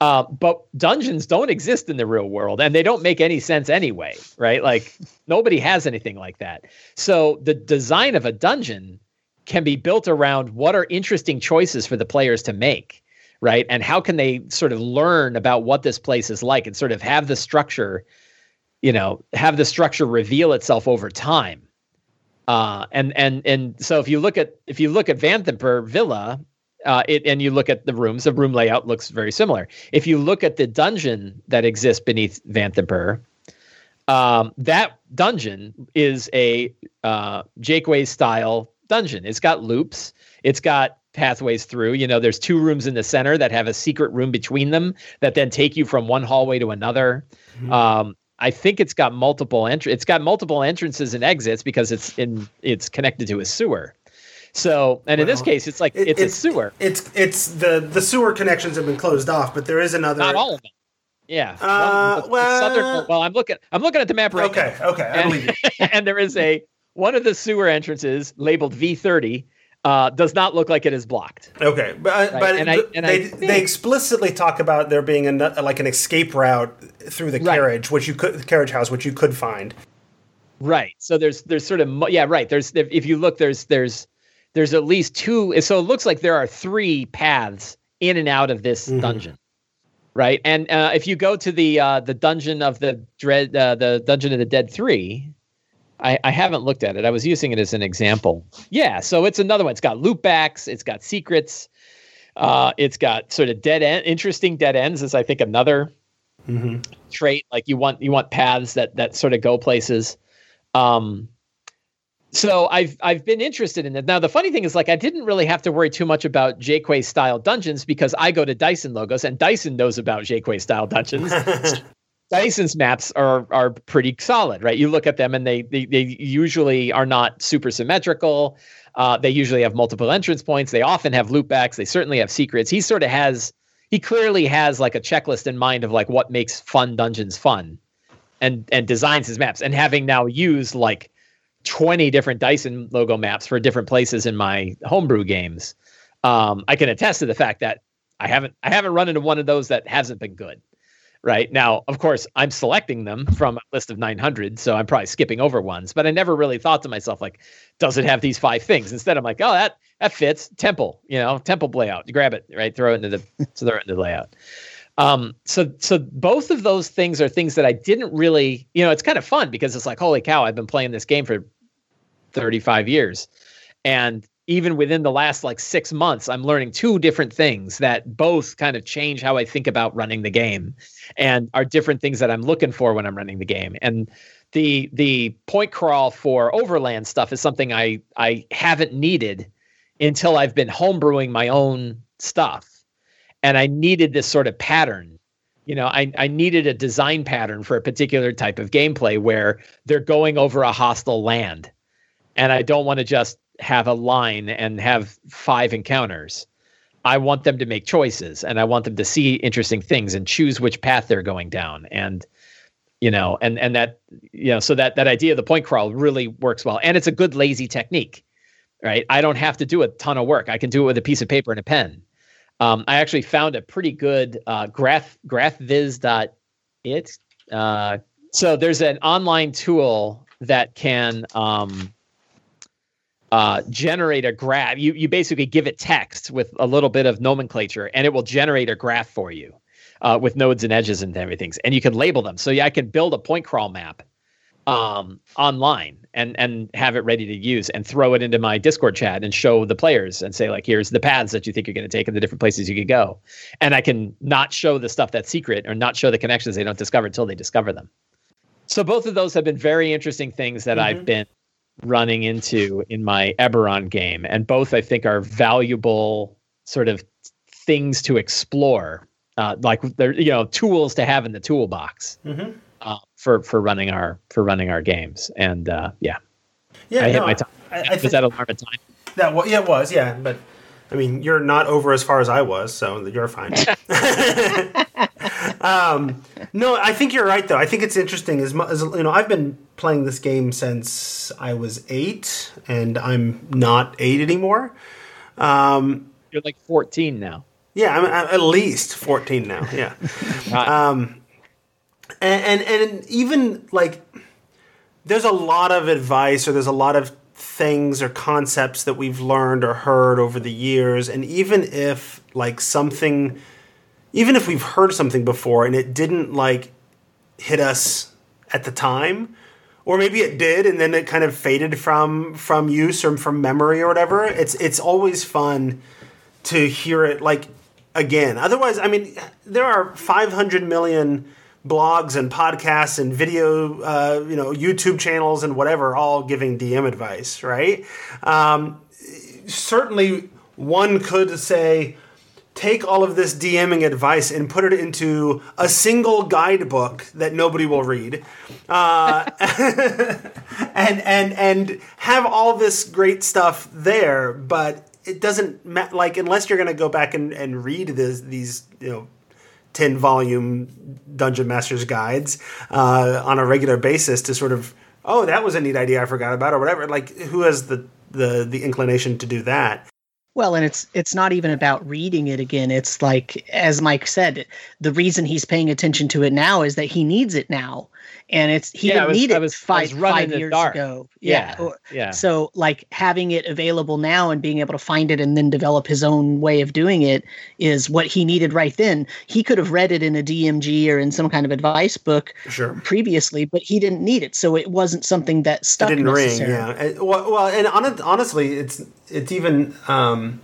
B: uh, but dungeons don't exist in the real world and they don't make any sense anyway, right? Like nobody has anything like that. So the design of a dungeon can be built around what are interesting choices for the players to make, right? And how can they sort of learn about what this place is like and sort of have the structure, you know, have the structure reveal itself over time. Uh, and and and so if you look at if you look at Vanthampur Villa uh, it, and you look at the rooms, the room layout looks very similar. If you look at the dungeon that exists beneath Vanthampur, um, that dungeon is a uh, Jaquays style dungeon. It's got loops. It's got pathways through. You know, there's two rooms in the center that have a secret room between them that then take you from one hallway to another. Mm-hmm. Um, I think it's got multiple entr- It's got multiple entrances and exits because it's in it's connected to a sewer. So, and well, in this case, it's like it, it's, it's, a sewer.
A: It's it's the the sewer connections have been closed off, but there is another.
B: Not all of them. Yeah.
A: Uh, well,
B: southern, well, I'm looking. I'm looking at the map right
A: okay,
B: now.
A: Okay. Okay. I
B: and,
A: believe you.
B: and there is a one of the sewer entrances labeled V30 uh, does not look like it is blocked.
A: Okay, but uh, right? but and I, and they, think, they explicitly talk about there being a like an escape route through the right. carriage, which you could the carriage house, which you could find.
B: Right. So there's there's sort of yeah right. There's if you look there's there's there's at least two. So it looks like there are three paths in and out of this mm-hmm. dungeon, right? And uh, if you go to the uh, the dungeon of the dread, uh, the dungeon of the dead three, I, I haven't looked at it. I was using it as an example. Yeah, so it's another one. It's got loop backs. It's got secrets. Uh, it's got sort of dead end, interesting dead ends. Is I think another
A: Mm-hmm.
B: trait. Like you want you want paths that that sort of go places. Um, so I've I've been interested in it. Now the funny thing is like I didn't really have to worry too much about Jayquay style dungeons because I go to Dyson logos and Dyson knows about Jayquay style dungeons. Dyson's maps are are pretty solid, right? You look at them and they they, they usually are not super symmetrical. Uh, they usually have multiple entrance points. They often have loopbacks. They certainly have secrets. He sort of has he clearly has like a checklist in mind of like what makes fun dungeons fun and and designs his maps. And having now used like 20 different Dyson logo maps for different places in my homebrew games um, I can attest to the fact that I haven't I haven't run into one of those that hasn't been good right? Now of course I'm selecting them from a list of 900 so I'm probably skipping over ones but I never really thought to myself like does it have these five things? Instead I'm like oh that that fits. Temple you know temple layout. You grab it right? Throw it into the throw it into the layout. Um so so both of those things are things that i didn't really you know it's kind of fun because it's like holy cow i've been playing this game for 35 years. And even within the last like six months i'm learning two different things that both kind of change how i think about running the game and are different things that i'm looking for when i'm running the game and the the point crawl for overland stuff is something i i haven't needed until I've been homebrewing my own stuff. And I needed this sort of pattern. You know, I, I needed a design pattern for a particular type of gameplay where they're going over a hostile land. And I don't want to just have a line and have five encounters. I want them to make choices and I want them to see interesting things and choose which path they're going down. And you know, and and that you know, so that that idea of the point crawl really works well. And it's a good lazy technique right? I don't have to do a ton of work. I can do it with a piece of paper and a pen. Um, I actually found a pretty good uh, graph graphviz.it. Uh, so there's an online tool that can um, uh, generate a graph. You you basically give it text with a little bit of nomenclature, and it will generate a graph for you uh, with nodes and edges and everything. And you can label them. So yeah, I can build a point crawl map um, online and and have it ready to use and throw it into my Discord chat and show the players and say like here's the paths that you think you're going to take and the different places you could go. And I can not show the stuff that's secret or not show the connections they don't discover until they discover them. So both of those have been very interesting things that mm-hmm. I've been running into in my Eberron game and both I think are valuable sort of things to explore uh, like they're you know tools to have in the toolbox. Mm-hmm uh, for for running our for running our games. And uh, yeah,
A: yeah,
B: I
A: no,
B: hit my time.
A: I,
B: I was that alarm at time?
A: That was yeah, it was yeah, but I mean, you're not over as far as I was, so you're fine. um, no, I think you're right though. I think it's interesting. As, as you know, I've been playing this game since I was eight, and I'm not eight anymore. Um,
B: you're like 14 now.
A: Yeah, I'm, I'm at least 14 now. Yeah. um, and, and and even like there's a lot of advice or there's a lot of things or concepts that we've learned or heard over the years and even if like something even if we've heard something before and it didn't like hit us at the time or maybe it did and then it kind of faded from from use or from memory or whatever it's it's always fun to hear it like again otherwise i mean there are 500 million blogs and podcasts and video, uh, you know, YouTube channels and whatever, all giving DM advice, right? Um, certainly, one could say, take all of this DMing advice and put it into a single guidebook that nobody will read, uh, and and and have all this great stuff there, but it doesn't ma- like unless you're going to go back and, and read this, these you know 10 volume dungeon masters guides uh, on a regular basis to sort of oh that was a neat idea i forgot about or whatever like who has the the the inclination to do that
C: well and it's it's not even about reading it again. It's like as mike said the reason he's paying attention to it now is that he needs it now and it's he
B: Yeah,
C: didn't
B: was-
C: need
B: I
C: it
B: was- I
C: five,
B: was
C: five years
B: dark.
C: ago.
B: Yeah,
C: or-
B: yeah.
C: So like having it available now and being able to find it and then develop his own way of doing it is what he needed right then. He could have read it in a DMG or in some kind of advice book
A: Sure.
C: previously, but he didn't need it, so it wasn't something that stuck.
A: didn't ring. Yeah. Well, well, and hon- honestly, it's it's even um,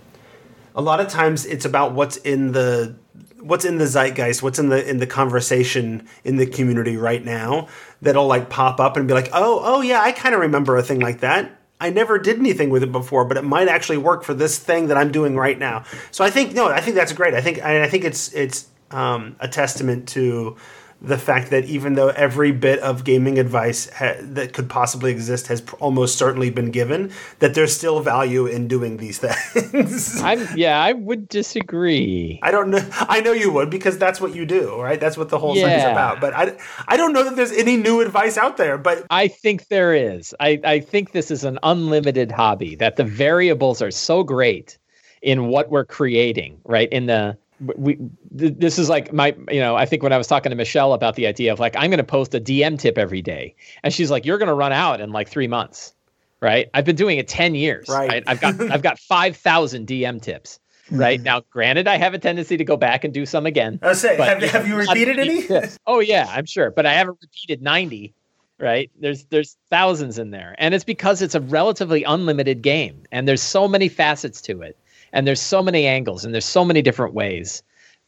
A: a lot of times it's about what's in the what's in the zeitgeist, what's in the in the conversation in the community right now that'll like pop up and be like, oh, oh yeah, I kind of remember a thing like that. I never did anything with it before, but it might actually work for this thing that I'm doing right now. So I think no, I think that's great. I think I, think it's it's um, a testament to the fact that even though every bit of gaming advice ha- that could possibly exist has pr- almost certainly been given, that there's still value in doing these things.
B: I'm yeah, I would disagree.
A: I don't know. I know you would because that's what you do, right? That's what the whole thing is about. But I, I don't know that there's any new advice out there. But
B: I think there is. I, I think this is an unlimited hobby, that the variables are so great in what we're creating, right? In the we th- this is like my you know i think when i was talking to michelle about the idea of like i'm going to post a dm tip every day and she's like you're going to run out in like three months right? I've been doing it 10 years
A: Right.
B: i've got i've got 5000 dm tips right? Mm-hmm. Now granted i have a tendency to go back and do some again
A: I was saying, have, have you repeated any?
B: oh yeah i'm sure but i haven't repeated 90 right? There's there's thousands in there and it's because it's a relatively unlimited game and there's so many facets to it and there's so many angles and there's so many different ways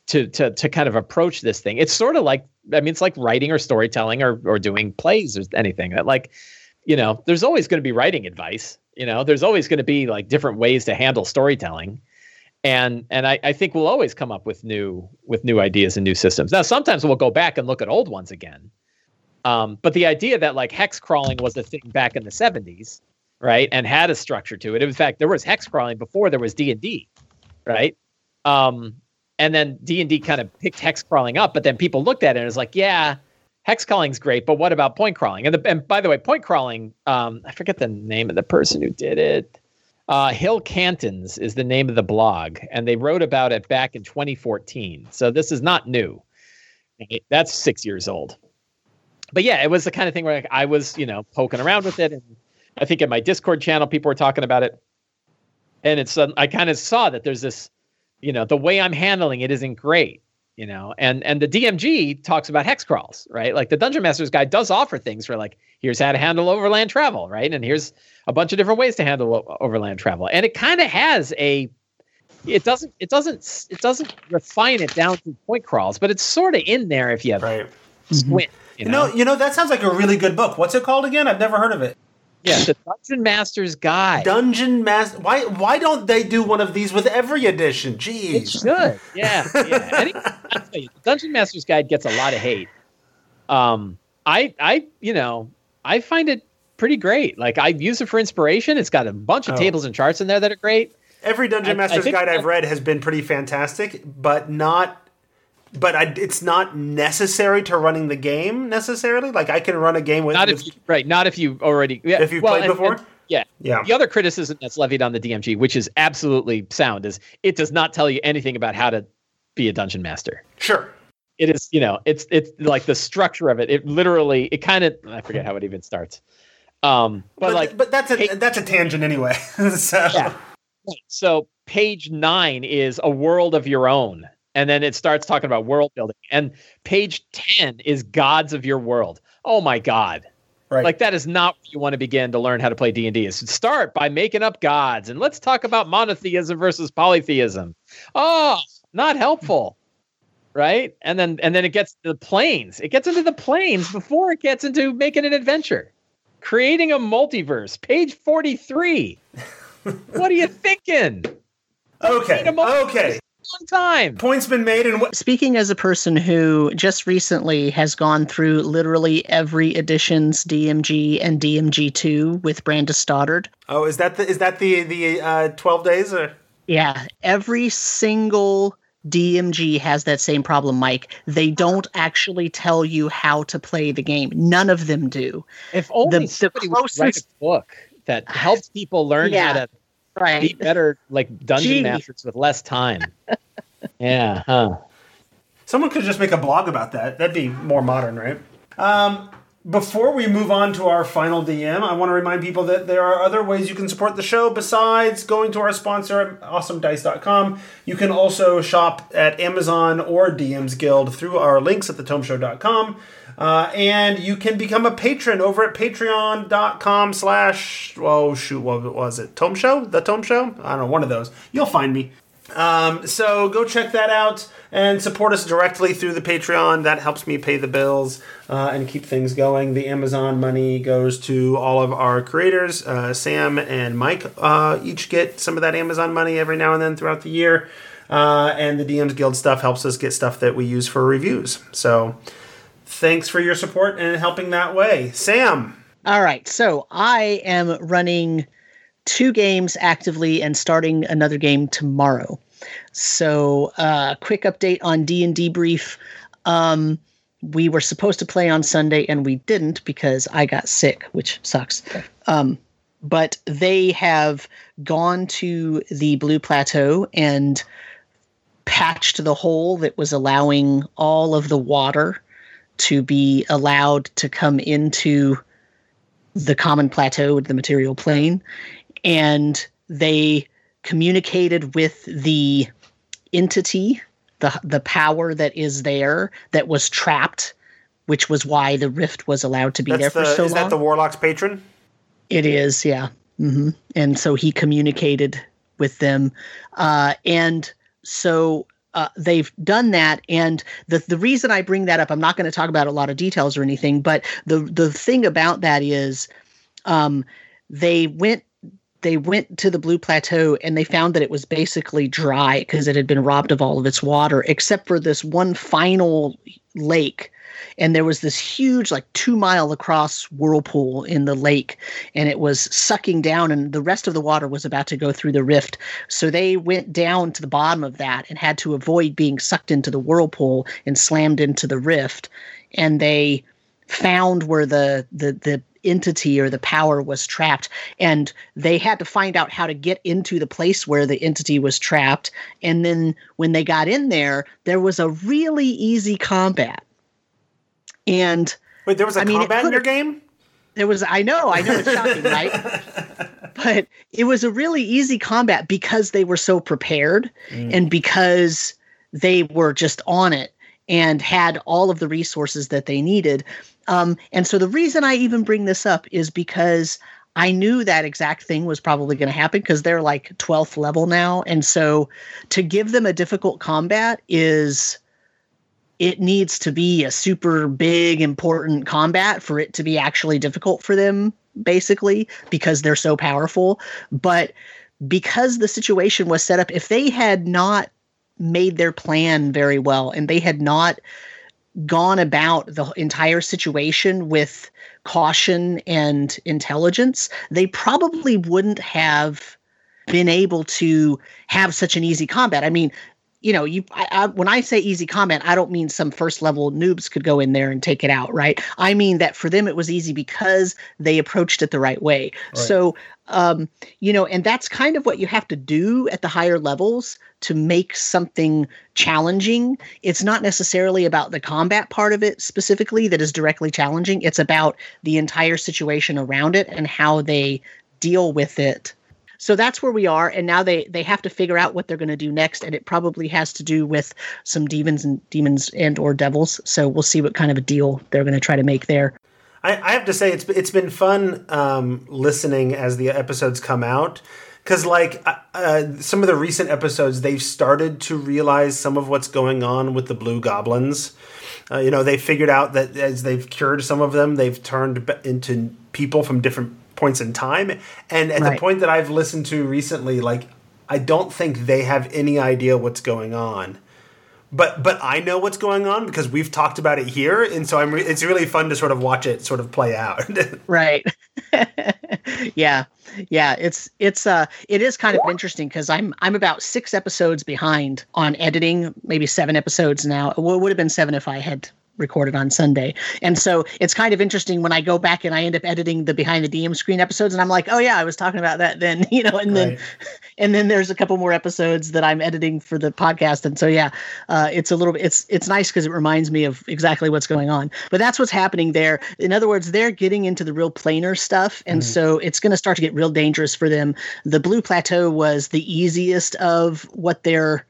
B: to to to kind of approach this thing. It's sort of like i mean it's like writing or storytelling or or doing plays or anything that like you know there's always going to be writing advice you know? There's always going to be like different ways to handle storytelling. And and I, I think we'll always come up with new with new ideas and new systems. Now sometimes we'll go back and look at old ones again. Um, but the idea that like hex crawling was a thing back in the 70s right and had a structure to it. In fact there was hex crawling before there was d&d right? Um, and then d&d kind of picked hex crawling up but then people looked at it and was like yeah hex crawling's great but what about point crawling? And, the, and by the way point crawling um, i forget the name of the person who did it. Uh, hill cantons is the name of the blog and they wrote about it back in 2014 so this is not new. That's six years old. But yeah, it was the kind of thing where like, I was, you know, poking around with it, and I think in my Discord channel, people were talking about it, and it's um, I kind of saw that there's this, you know, the way I'm handling it isn't great, you know, and and the DMG talks about hex crawls, right? Like the Dungeon Master's Guide does offer things for like here's how to handle overland travel, right? And here's a bunch of different ways to handle o- overland travel, and it kind of has a it doesn't it doesn't it doesn't refine it down to point crawls, but it's sort of in there if you
A: Right.
B: squint. You
A: You
B: know?
A: know, you know that sounds like a really good book. What's it called again? I've never heard of it.
B: Yeah, the Dungeon Master's Guide.
A: Dungeon Master. Why? Why don't they do one of these with every edition?
B: Jeez, It
A: Jeez.
B: should. Yeah, yeah. Any, you, the Dungeon Master's Guide gets a lot of hate. Um, I, I, you know, I find it pretty great. Like I use it for inspiration. It's got a bunch of
A: Oh.
B: tables and charts in there that are great.
A: Every Dungeon
B: I- I
A: Master's
B: think
A: Guide I've read has been pretty fantastic, but not. But I, it's not necessary to running the game necessarily. Like I can run a game with.
B: Not
A: with
B: if you, right. Not if you already. Yeah,
A: If you've
B: well,
A: played
B: and-
A: before?
B: and- yeah.
A: Yeah.
B: The other criticism that's levied on the DMG, which is absolutely sound, is it does not tell you anything about how to be a dungeon master.
A: sure.
B: it is you know it's it's like the structure of it it literally it kind of i forget how it even starts um but,
A: But,
B: like
A: but that's a
B: hey-
A: that's a tangent anyway. so
B: Yeah. so page nine is a world of your own and then it starts talking about world building and page 10 is gods of your world. Oh my god.
A: Right.
B: like that is not where you want to begin to learn how to play d&d is start by making up gods and let's talk about monotheism versus polytheism. Oh not helpful. Right? And then and then it gets to the planes it gets into the planes before it gets into making an adventure. Creating a multiverse. Page 43 what are you thinking?
A: Okay.
B: Need a multiverse.
A: Okay.
B: Long time
A: Point's been made, and what?
C: Speaking as a person who just recently has gone through literally every edition's DMG and DMG2 with Brandes Stoddard,
A: Oh, is that the is that the the uh, twelve days or?
C: yeah, every single DMG has that same problem, Mike. They don't actually tell you how to play the game. None of them do.
B: if only
C: the
B: somebody would write a book that helps people learn how
C: Yeah.
B: to be better like dungeon
C: Gee.
B: masters with less time yeah huh
A: Someone could just make a blog about that. That'd be more modern, right? Um, before we move on to our final DM, I want to remind people that there are other ways you can support the show besides going to our sponsor at awesomedice.com. You can also shop at Amazon or DM's Guild through our links at thetomeshow.com. Uh, and you can become a patron over at patreon.com slash, oh shoot, what was it? Tome Show? The Tome Show? I don't know, one of those. You'll find me. Um, so go check that out and support us directly through the Patreon. That helps me pay the bills uh, and keep things going. The Amazon money goes to all of our creators. Uh, Sam and Mike uh, each get some of that Amazon money every now and then throughout the year. Uh, and the DMs Guild stuff helps us get stuff that we use for reviews. So thanks for your support and helping that way. Sam.
C: All right. So I am running two games actively and starting another game tomorrow. So, uh, quick update on D and D brief. Um, we were supposed to play on Sunday and we didn't because I got sick, which sucks. Um, but they have gone to the Blue Plateau and patched the hole that was allowing all of the water to be allowed to come into the common plateau, the material plane, and they communicated with the entity, the the power that is there that was trapped, which was why the rift was allowed to be
A: That's
C: there
A: the,
C: for so
A: is
C: long.
A: that the Warlock's patron?
C: It is, yeah. hmm And so he communicated with them, uh, and so uh, they've done that. And the the reason I bring that up, I'm not going to talk about a lot of details or anything, but the the thing about that is, um, they went they went to the blue plateau and they found that it was basically dry because it had been robbed of all of its water except for this one final lake. And there was this huge like 2 mile across whirlpool in the lake and it was sucking down and the rest of the water was about to go through the rift. So they went down to the bottom of that and had to avoid being sucked into the whirlpool and slammed into the rift. And they found where the the the entity or the power was trapped. And they had to find out how to get into the place where the entity was trapped. And then when they got in there there was a really easy combat. And
A: Wait, there was a
C: I mean,
A: combat in your game?
C: there was i know i know it's shocking right? But it was a really easy combat because they were so prepared mm. and because they were just on it and had all of the resources that they needed um, and so the reason i even bring this up is because i knew that exact thing was probably going to happen because they're like 12th level now. And so to give them a difficult combat is it needs to be a super big important combat for it to be actually difficult for them basically because they're so powerful. But because the situation was set up if they had not made their plan very well and they had not gone about the entire situation with caution and intelligence they probably wouldn't have been able to have such an easy combat. I mean you know, you I, I, when I say easy comment, I don't mean some first level noobs could go in there and take it out, right? I mean that for them it was easy because they approached it the right way. So, um, you know, and that's kind of what you have to do at the higher levels to make something challenging. It's not necessarily about the combat part of it specifically that is directly challenging. It's about the entire situation around it and how they deal with it so that's where we are and now they they have to figure out what they're going to do next and it probably has to do with some demons and demons and or devils so we'll see what kind of a deal they're going to try to make there
A: I, I have to say it's it's been fun um, listening as the episodes come out because like uh, uh, some of the recent episodes they've started to realize some of what's going on with the blue goblins. Uh, you know they figured out that as they've cured some of them, they've turned into people from different points in time. And at the point that I've listened to recently, like I don't think they have any idea what's going on but but I know what's going on because we've talked about it here, and so I'm. Re- it's really fun to sort of watch it sort of play out.
C: right yeah yeah it's it's uh it is kind of interesting because i'm i'm about six episodes behind on editing maybe seven episodes now it would have been seven if i had recorded on Sunday. And so it's kind of interesting when I go back and I end up editing the behind the DM screen episodes and I'm like, oh yeah, I was talking about that then, you know, and then
A: Right.
C: and then there's a couple more episodes that I'm editing for the podcast. And so yeah, uh, it's a little bit it's it's nice because it reminds me of exactly what's going on. But that's what's happening there. In other words, they're getting into the real planar stuff, and so it's going to start to get real dangerous for them. The Blue Plateau was the easiest of what they're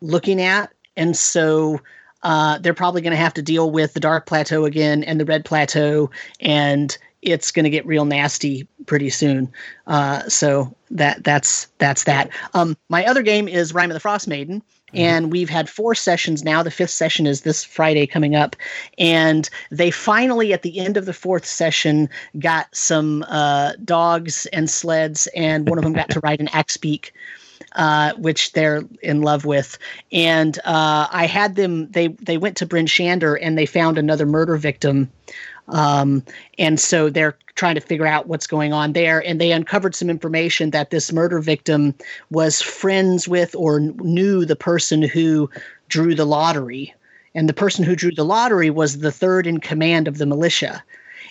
C: looking at, and so uh, they're probably going to have to deal with the Dark Plateau again and the Red Plateau, and it's going to get real nasty pretty soon. Uh, so that that's that's that. Um, my other game is Rime of the Frost Maiden. And we've had four sessions now. The fifth session is this Friday coming up. And they finally, at the end of the fourth session, got some uh, dogs and sleds, and one of them got to ride an axe beak uh, which they're in love with. And uh, I had them. They they went to Bryn Shander and they found another murder victim. Um, and so they're trying to figure out what's going on there. And they uncovered some information that this murder victim was friends with or knew the person who drew the lottery. And the person who drew the lottery was the third in command of the militia.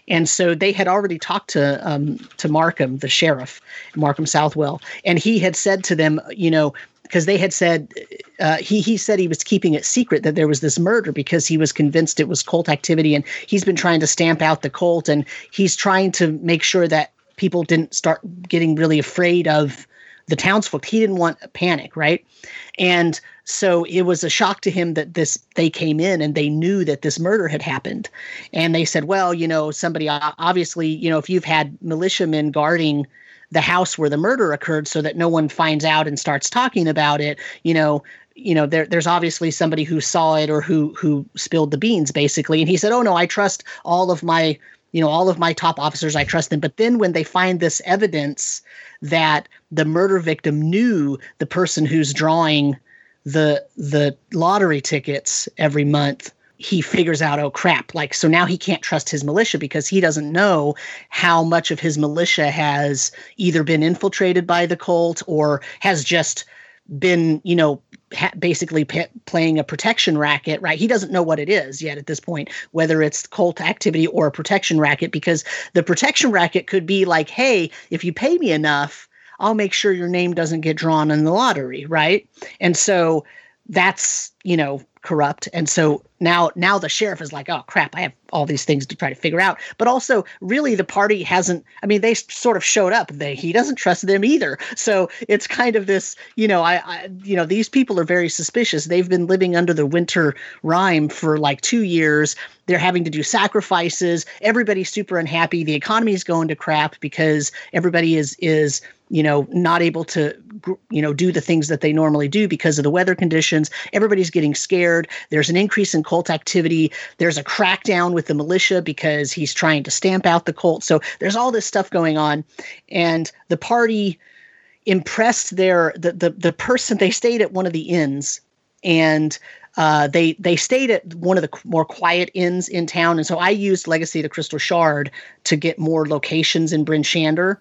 C: And so they had already talked to um, to Markham, the sheriff, Markham Southwell, and he had said to them, you know, because they had said uh, he he said he was keeping it secret that there was this murder because he was convinced it was cult activity, and he's been trying to stamp out the cult, and he's trying to make sure that people didn't start getting really afraid of the townsfolk. He didn't want a panic, right? And so it was a shock to him that this they came in and they knew that this murder had happened, and they said, well, you know, somebody obviously, you know, if you've had militiamen guarding the house where the murder occurred so that no one finds out and starts talking about it, you know, you know there, there's obviously somebody who saw it or who who spilled the beans basically. And he said oh no i trust all of my you know all of my top officers i trust them. But then when they find this evidence that the murder victim knew the person who's drawing the the lottery tickets every month he figures out oh crap like so now he can't trust his militia because he doesn't know how much of his militia has either been infiltrated by the cult or has just been you know ha- basically playing a protection racket right? He doesn't know what it is yet at this point whether it's cult activity or a protection racket because the protection racket could be like hey if you pay me enough i'll make sure your name doesn't get drawn in the lottery right? And so that's you know corrupt. And so now now the sheriff is like oh crap i have all these things to try to figure out. But also really the party hasn't i mean they sort of showed up. They he doesn't trust them either. So it's kind of this you know I, I you know these people are very suspicious. They've been living under the winter rime for like two years. They're having to do sacrifices. Everybody's super unhappy. The economy's going to crap because everybody is is you know not able to you know do the things that they normally do because of the weather conditions. Everybody's getting scared. There's an increase in cult activity. There's a crackdown with the militia because he's trying to stamp out the cult so there's all this stuff going on. And the party impressed their the the, the person they stayed at one of the inns and uh, they they stayed at one of the more quiet inns in town, and so I used Legacy of the Crystal Shard to get more locations in Bryn Shander.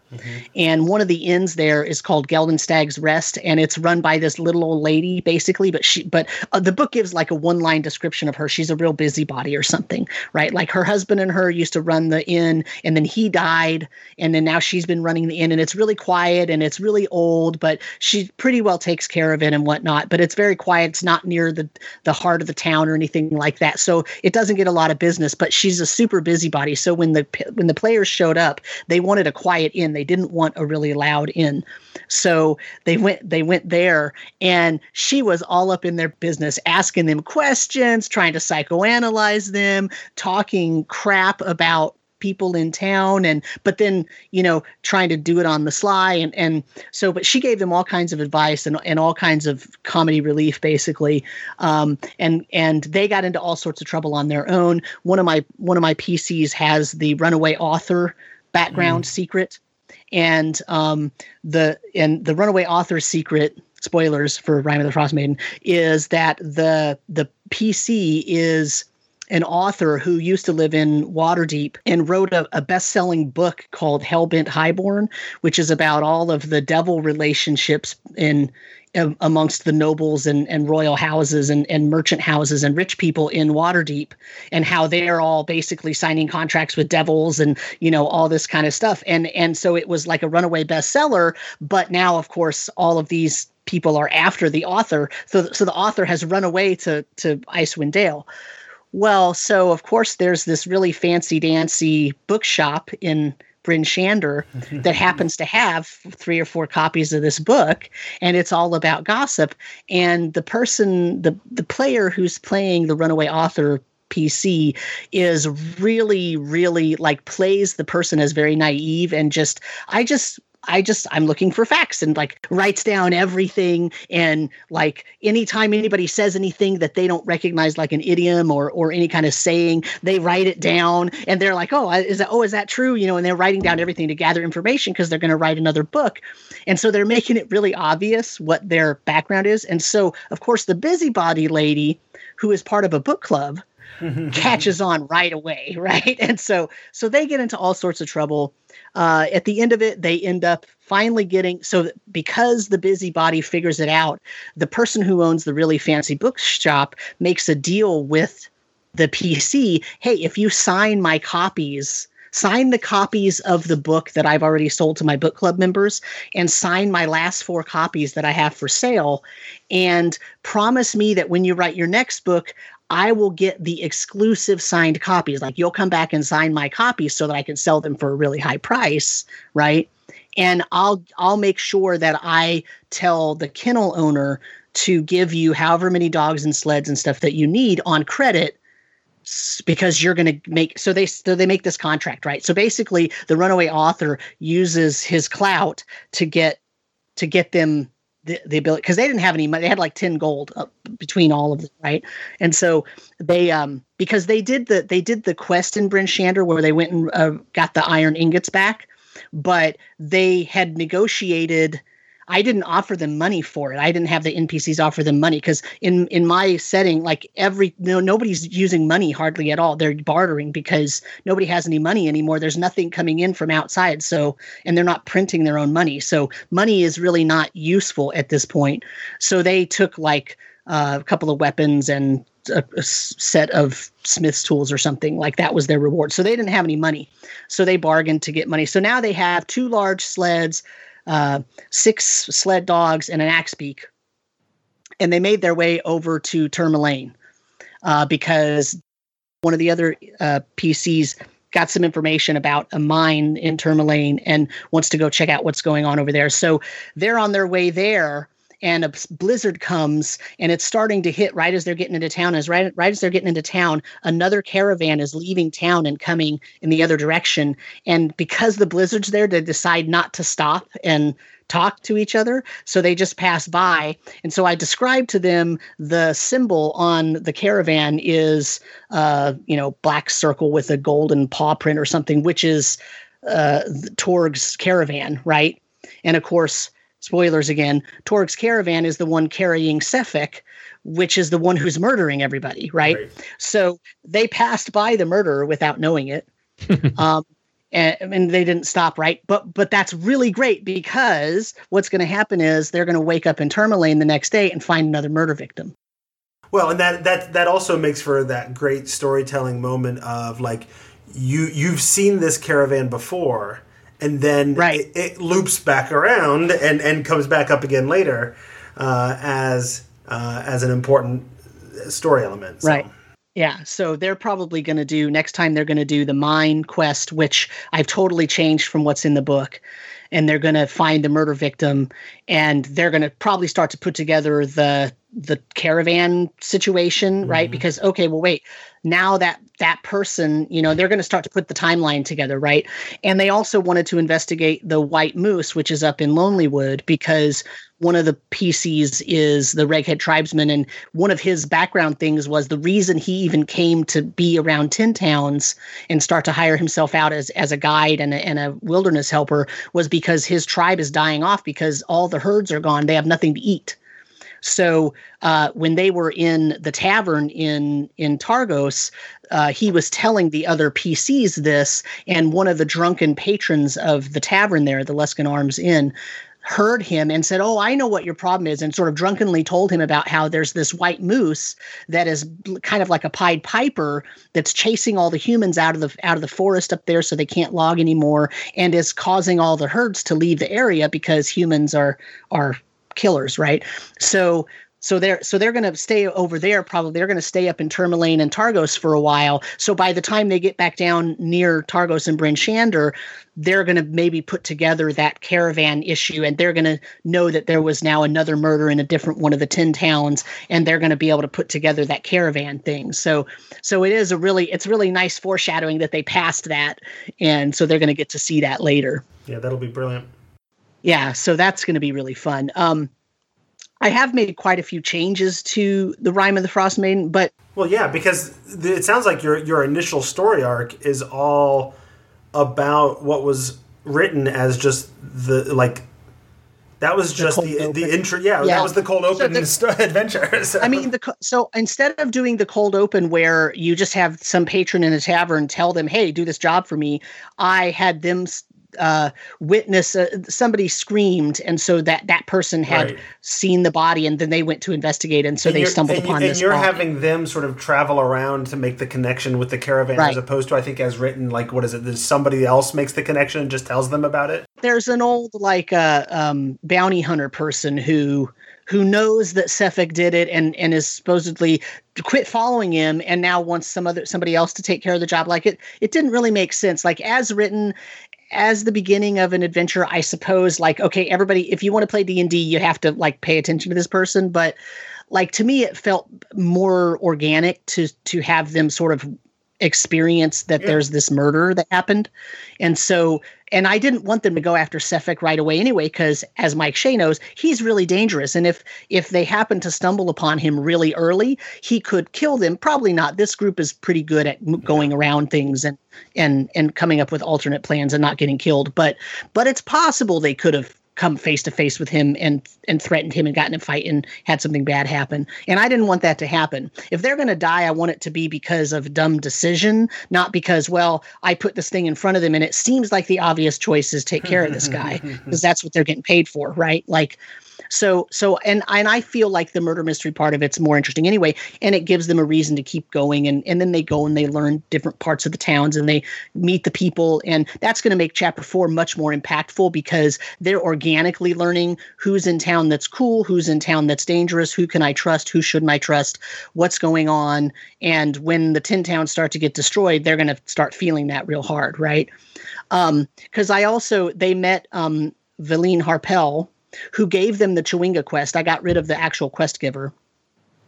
C: And one of the inns there is called Geldenstag's Rest, and it's run by this little old lady, basically. But she, but uh, the book gives like a one line description of her. She's a real busybody or something, right? Like her husband and her used to run the inn, and then he died, and then now she's been running the inn, and it's really quiet and it's really old, but she pretty well takes care of it and whatnot. But it's very quiet. It's not near the the heart of the town or anything like that, so it doesn't get a lot of business. But she's a super busybody. So when the when the players showed up, they wanted a quiet inn. They didn't want a really loud inn. So they went they went there and she was all up in their business, asking them questions, trying to psychoanalyze them, talking crap about people in town and but then you know trying to do it on the sly and and so but she gave them all kinds of advice and, and all kinds of comedy relief basically. Um and and they got into all sorts of trouble on their own. One of my one of my pcs has the runaway author background secret. And um the and the runaway author secret spoilers for Rime of the Frost Maiden is that the the PC is an author who used to live in Waterdeep and wrote a, a best selling book called Hellbent Highborn, which is about all of the devil relationships in um, amongst the nobles and, and royal houses and, and merchant houses and rich people in Waterdeep and how they're all basically signing contracts with devils and you know all this kind of stuff. And and so it was like a runaway bestseller but now of course all of these people are after the author. So so the author has run away to to Icewind Dale well, so of course there's this really fancy dancy bookshop in Bryn Shander that happens to have three or four copies of this book, and it's all about gossip. And the person, the the player who's playing the runaway author PC is really, really like plays the person as very naive and just I just I just I'm looking for facts and like writes down everything and like anytime anybody says anything that they don't recognize like an idiom or or any kind of saying, they write it down and they're like, "Oh, is that oh, is that true?" you know, and they're writing down everything to gather information because they're going to write another book. And so they're making it really obvious what their background is. And so, of course, the busybody lady who is part of a book club catches on right away, right? And so so they get into all sorts of trouble uh, at the end of it, they end up finally getting so because the busybody figures it out, the person who owns the really fancy bookshop makes a deal with the PC. Hey, if you sign my copies, sign the copies of the book that I've already sold to my book club members and sign my last four copies that I have for sale and promise me that when you write your next book, I will get the exclusive signed copies. Like you'll come back and sign my copies so that I can sell them for a really high price, right? And I'll I'll make sure that I tell the kennel owner to give you however many dogs and sleds and stuff that you need on credit because you're going to make so they so they make this contract right so basically the runaway author uses his clout to get to get them the, the ability because they didn't have any money they had like 10 gold between all of them right? And so they um because they did the they did the quest in Bryn Shander where they went and uh, got the iron ingots back but they had negotiated I didn't offer them money for it. I didn't have the NPCs offer them money because in in my setting, like every no nobody's using money hardly at all. They're bartering because nobody has any money anymore. There's nothing coming in from outside. So and they're not printing their own money. So money is really not useful at this point. So they took like uh, a couple of weapons and a, a, set of Smith's tools or something like that was their reward. So they didn't have any money. So they bargained to get money. So now they have two large sleds uh, six sled dogs, and an axe beak. And they made their way over to Termalaine uh, because one of the other uh, PCs got some information about a mine in Termalaine and wants to go check out what's going on over there. So they're on their way there and a blizzard comes and it's starting to hit right as they're getting into town as right, right as they're getting into town another caravan is leaving town and coming in the other direction. And because the blizzard's there they decide not to stop and talk to each other. So they just pass by. And so i described to them the symbol on the caravan is uh you know black circle with a golden paw print or something which is uh torg's caravan right? And of course spoilers again, Torg's caravan is the one carrying Sephek, which is the one who's murdering everybody, right? right. So they passed by the murderer without knowing it. um, and, and, they didn't stop, right? But but that's really great because what's going to happen is they're going to wake up in Termalaine the next day and find another murder victim.
A: Well, and that that that also makes for that great storytelling moment of like you you've seen this caravan before and then
C: right.
A: it, it, loops back around and, and comes back up again later uh, as uh, as an important story element.
C: So. Right. Yeah, so they're probably going to do next time. They're going to do the mine quest, which I've totally changed from what's in the book, and they're going to find the murder victim, and they're going to probably start to put together the the caravan situation, mm-hmm. right? Because okay, well, wait, now that that person, you know, they're going to start to put the timeline together, right? And they also wanted to investigate the White Moose, which is up in Lonelywood, because one of the PCs is the Reghed tribesman, and one of his background things was the reason he even came to be around Ten Towns and start to hire himself out as as a guide and a, and a wilderness helper was because his tribe is dying off because all the herds are gone; they have nothing to eat. So uh, when they were in the tavern in in Targos, uh, he was telling the other PCs this, and one of the drunken patrons of the tavern there, the Luskan Arms Inn, heard him and said, "Oh, I know what your problem is," and sort of drunkenly told him about how there's this white moose that is kind of like a Pied Piper that's chasing all the humans out of the out of the forest up there, so they can't log anymore, and is causing all the herds to leave the area because humans are are killers, right? So so they're so they're going to stay over there. Probably they're going to stay up in Termalaine and Targos for a while. So by the time they get back down near Targos and Bryn Shander, they're going to maybe put together that caravan issue, and they're going to know that there was now another murder in a different one of the ten towns, and they're going to be able to put together that caravan thing. So so it is a really it's really nice foreshadowing that they passed that, and so they're going to get to see that later.
A: Yeah, that'll be brilliant.
C: Yeah, so that's going to be really fun. Um, I have made quite a few changes to the Rime of the Frost Maiden, but
A: well, yeah, because it sounds like your your initial story arc is all about what was written as just the like that was just the the, the intro. Yeah, yeah, that was the cold open so the, adventure.
C: So. I mean, the so instead of doing the cold open where you just have some patron in a tavern tell them, "Hey, do this job for me," I had them uh, witness uh, somebody screamed, and so that that person had right. seen the body, and then they went to investigate, and so and they stumbled
A: and
C: upon
A: you,
C: this.
A: And you're
C: body.
A: having them sort of travel around to make the connection with the caravan, right. as opposed to I think as written, like what is it? There's somebody else makes the connection and just tells them about it.
C: There's an old like uh, um, bounty hunter person who who knows that Sephek did it and and is supposedly quit following him and now wants some other somebody else to take care of the job like it it didn't really make sense like as written as the beginning of an adventure i suppose like okay everybody if you want to play d&d you have to like pay attention to this person but like to me it felt more organic to to have them sort of experience that yeah. there's this murder that happened and so and I didn't want them to go after Sephek right away anyway, because as Mike Shea knows, he's really dangerous. And if if they happen to stumble upon him really early, he could kill them. Probably not. This group is pretty good at going around things and and and coming up with alternate plans and not getting killed. But but it's possible they could have come face to face with him and and threatened him and gotten in a fight and had something bad happen. And I didn't want that to happen. If they're going to die, I want it to be because of dumb decision, not because well, I put this thing in front of them and it seems like the obvious choice is take care of this guy because that's what they're getting paid for, right? Like so so and and I feel like the murder mystery part of it's more interesting anyway, and it gives them a reason to keep going. And and then they go and they learn different parts of the towns and they meet the people, and that's going to make chapter four much more impactful because they're organically learning who's in town that's cool, who's in town that's dangerous, who can I trust, who shouldn't I trust, what's going on, and when the ten towns start to get destroyed, they're going to start feeling that real hard, right? Because um, I also they met um, Vellynne Harpell who gave them the Chwinga quest. I got rid of the actual quest giver.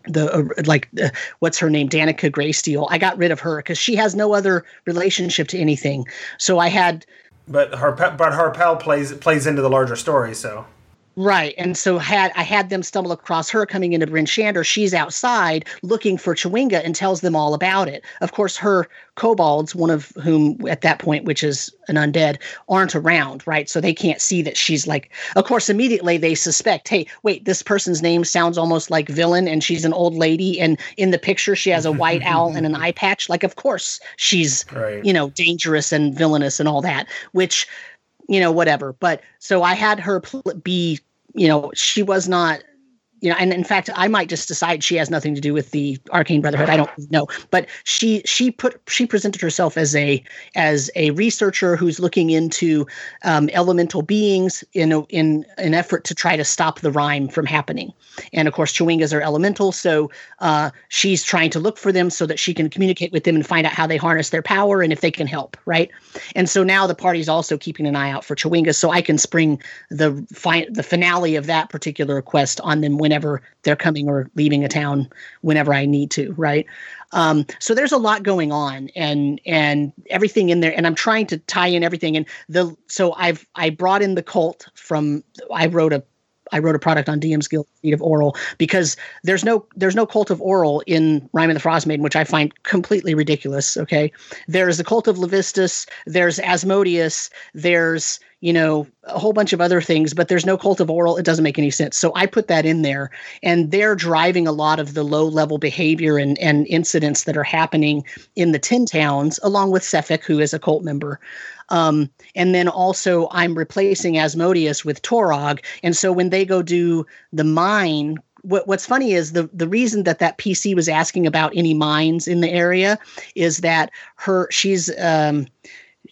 C: The uh, like, uh, what's her name? Danica Graysteel. I got rid of her because she has no other relationship to anything. So I had.
A: But her but Harpell plays plays into the larger story. So
C: Right. And so had I had them stumble across her coming into Bryn Shander, she's outside looking for Chwinga and tells them all about it. Of course, her kobolds, one of whom at that point, which is an undead, aren't around, right? So they can't see that she's like of course, immediately they suspect, hey, wait, this person's name sounds almost like villain and she's an old lady and in the picture she has a white owl and an eye patch. Like of course she's right. you know, dangerous and villainous and all that, which you know, whatever. But so I had her be, you know, she was not you know, and in fact, I might just decide she has nothing to do with the Arcane Brotherhood. I don't know, but she she put she presented herself as a as a researcher who's looking into um, elemental beings in a, in an effort to try to stop the rime from happening. And of course, Chwingas are elemental, so uh, she's trying to look for them so that she can communicate with them and find out how they harness their power and if they can help, right? And so now the party's also keeping an eye out for Chwingas, so I can spring the fi- the finale of that particular quest on them whenever they're coming or leaving a town whenever I need to, right? Um, so there's a lot going on and and everything in there, and I'm trying to tie in everything. And the so I've I brought in the cult from I wrote a I wrote a product on DM's Guild of Auril because there's no there's no cult of Auril in Rime of the Frost Maiden, which I find completely ridiculous. Okay, there's the cult of Levistus, there's Asmodeus, there's you know, a whole bunch of other things, but there's no cult of Auril. It doesn't make any sense. So I put that in there, and they're driving a lot of the low level behavior and, and incidents that are happening in the 10 Towns, along with Sephek, who is a cult member. Um, and then also, I'm replacing Asmodeus with Torog. And so when they go do the mine, what, what's funny is the the reason that that PC was asking about any mines in the area is that her she's um,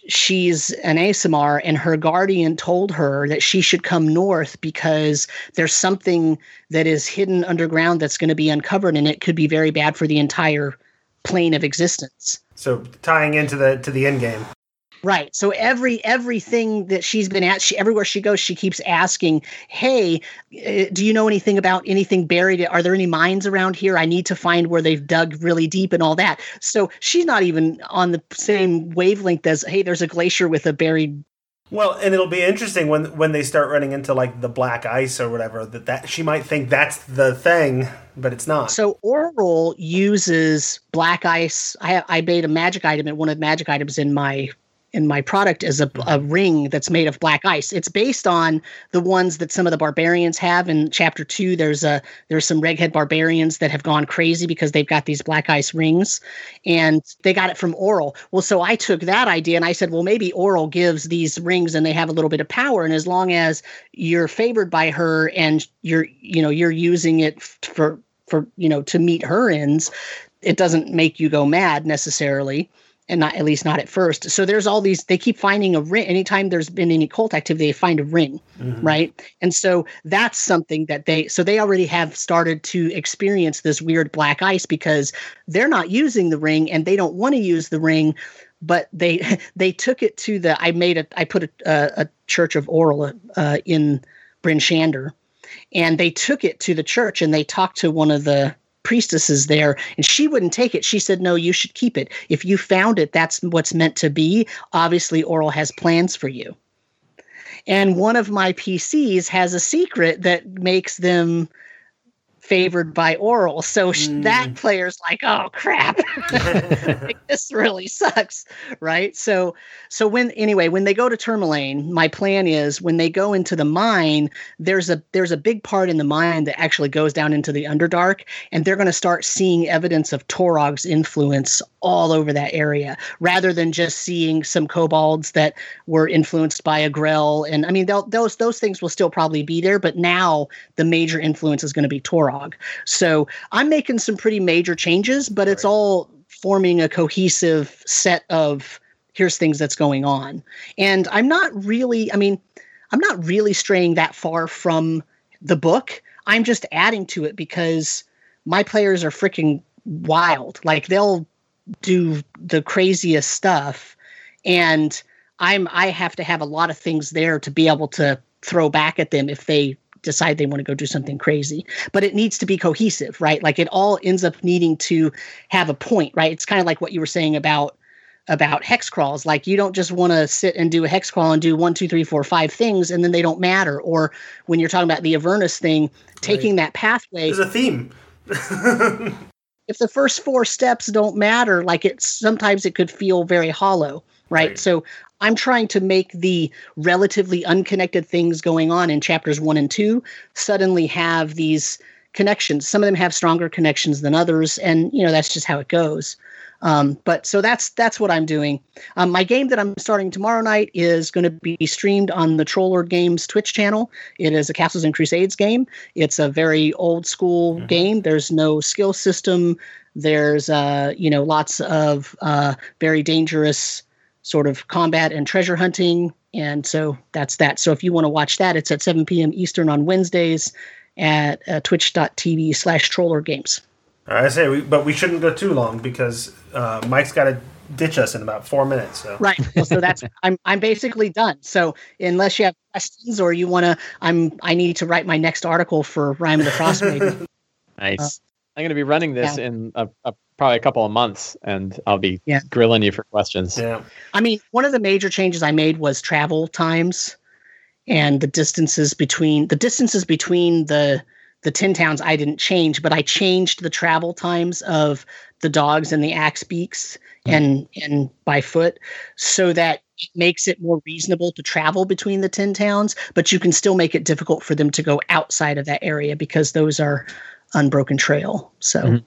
C: she's an Aasimar and her guardian told her that she should come north because there's something that is hidden underground that's going to be uncovered and it could be very bad for the entire plane of existence.
A: So tying into the to the end game.
C: Right. So every everything that she's been at, she, everywhere she goes, she keeps asking, "Hey, uh, do you know anything about anything buried? Are there any mines around here? I need to find where they've dug really deep and all that." So she's not even on the same wavelength as, "Hey, there's a glacier with a buried."
A: Well, and it'll be interesting when when they start running into like the black ice or whatever that that she might think that's the thing, but it's not.
C: So Auril uses black ice. I I made a magic item and one of the magic items in my in my product is a, a ring that's made of black ice. It's based on the ones that some of the barbarians have. In chapter two, there's a there's some Reghed barbarians that have gone crazy because they've got these black ice rings, and they got it from Auril. Well, so I took that idea and I said, well, maybe Auril gives these rings and they have a little bit of power, and as long as you're favored by her and you're you know you're using it for for you know to meet her ends, it doesn't make you go mad necessarily and not at least not at first. So there's all these they keep finding a ring anytime there's been any cult activity they find a ring, mm-hmm. right? And so that's something that they so they already have started to experience this weird black ice because they're not using the ring and they don't want to use the ring but they they took it to the I made a I put a a, a church of Auril uh, in Bryn Shander and they took it to the church and they talked to one of the priestesses there and she wouldn't take it. She said no you should keep it. If you found it that's what's meant to be. Obviously Auril has plans for you. And one of my pcs has a secret that makes them favored by Auril. So mm. that player's like, oh crap, this really sucks, right? So so when anyway, when they go to Termalaine, my plan is when they go into the mine, there's a there's a big part in the mine that actually goes down into the Underdark, and they're going to start seeing evidence of Torog's influence all over that area, rather than just seeing some kobolds that were influenced by a Grell. And I mean, those those things will still probably be there, but now the major influence is going to be Torog. So I'm making some pretty major changes, but it's right. all forming a cohesive set of here's things that's going on. And I'm not really, I mean, I'm not really straying that far from the book. I'm just adding to it because my players are freaking wild. Like they'll do the craziest stuff and I'm I have to have a lot of things there to be able to throw back at them if they decide they want to go do something crazy. But it needs to be cohesive, right? Like it all ends up needing to have a point, right? It's kind of like what you were saying about about hex crawls. Like you don't just want to sit and do a hex crawl and do one, two, three, four, five things, and then they don't matter. Or when you're talking about the Avernus thing, taking right. that pathway.
A: There's a theme.
C: if the first four steps don't matter, like it sometimes it could feel very hollow, right? right? So I'm trying to make the relatively unconnected things going on in chapters one and two suddenly have these connections. Some of them have stronger connections than others, and you know that's just how it goes. Um, but so that's that's what I'm doing. Um, my game that I'm starting tomorrow night is going to be streamed on the Troll Lord Games Twitch channel. It is a Castles and Crusades game. It's a very old school mm-hmm. game. There's no skill system. There's uh, you know lots of uh, very dangerous sort of combat and treasure hunting. And so that's that. So if you want to watch that, it's at 7 p.m. Eastern on Wednesdays at uh, twitch.tv slash troller games.
A: I say, we, but we shouldn't go too long because uh, Mike's got to ditch us in about four minutes. So.
C: Right. Well, so that's I'm I'm basically done. So unless you have questions or you want to, I'm I need to write my next article for Rime of the Frost Maiden.
B: nice. Uh, I'm going to be running this yeah. in a, a probably a couple of months and I'll be yeah. grilling you for questions.
A: Yeah.
C: I mean, one of the major changes I made was travel times and the distances between the distances between the the ten towns I didn't change, but I changed the travel times of the dogs and the axe beaks hmm. and and by foot so that it makes it more reasonable to travel between the 10 towns, but you can still make it difficult for them to go outside of that area because those are unbroken trail. So,
B: Mm-hmm.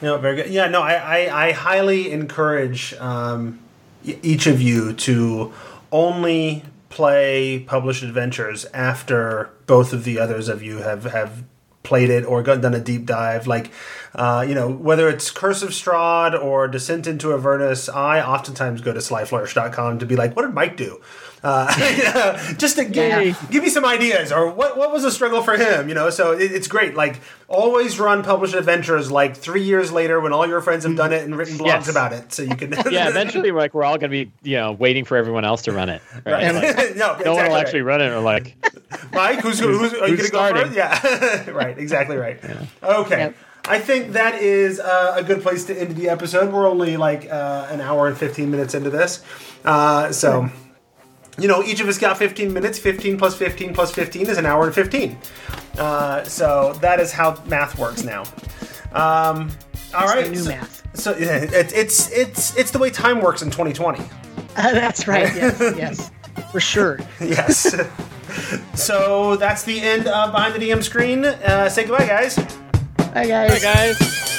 A: No, very good. Yeah, no, I, I, I highly encourage um, each of you to only play published adventures after both of the others of you have, have played it or done a deep dive. Like, uh, you know, whether it's Curse of Strahd or Descent into Avernus, I oftentimes go to slyflourish.com to be like, what did Mike do? Uh, just to give,
C: Yeah.
A: give me some ideas or what, what was a struggle for him, you know? So it, it's great. Like, always run published adventures like three years later when all your friends have done it and written blogs
B: Yes.
A: about it. So you can.
B: Yeah, eventually, we're like we're all gonna be, you know, waiting for everyone else to run it. Right? Like,
A: no,
B: no one will
A: right.
B: actually run it. Or like,
A: Mike, who's, who's, are you
B: who's
A: going to go
B: starting?
A: first? Yeah, right, exactly right. Okay.
C: Yep.
A: I think that is uh, a good place to end the episode. We're only like uh, an hour and 15 minutes into this. Uh, so, you know, each of us got 15 minutes. 15 plus 15 plus 15 is an hour and 15. Uh, so that is how math works now. Um, all
C: It's the
A: right.
C: new
A: so,
C: math.
A: So yeah, it, it's it's it's the way time works in 2020.
C: that's right. Yes, yes, for sure.
A: Yes. so that's the end of behind the DM screen. Uh, say goodbye, guys.
C: Bye, guys.
B: hey guys.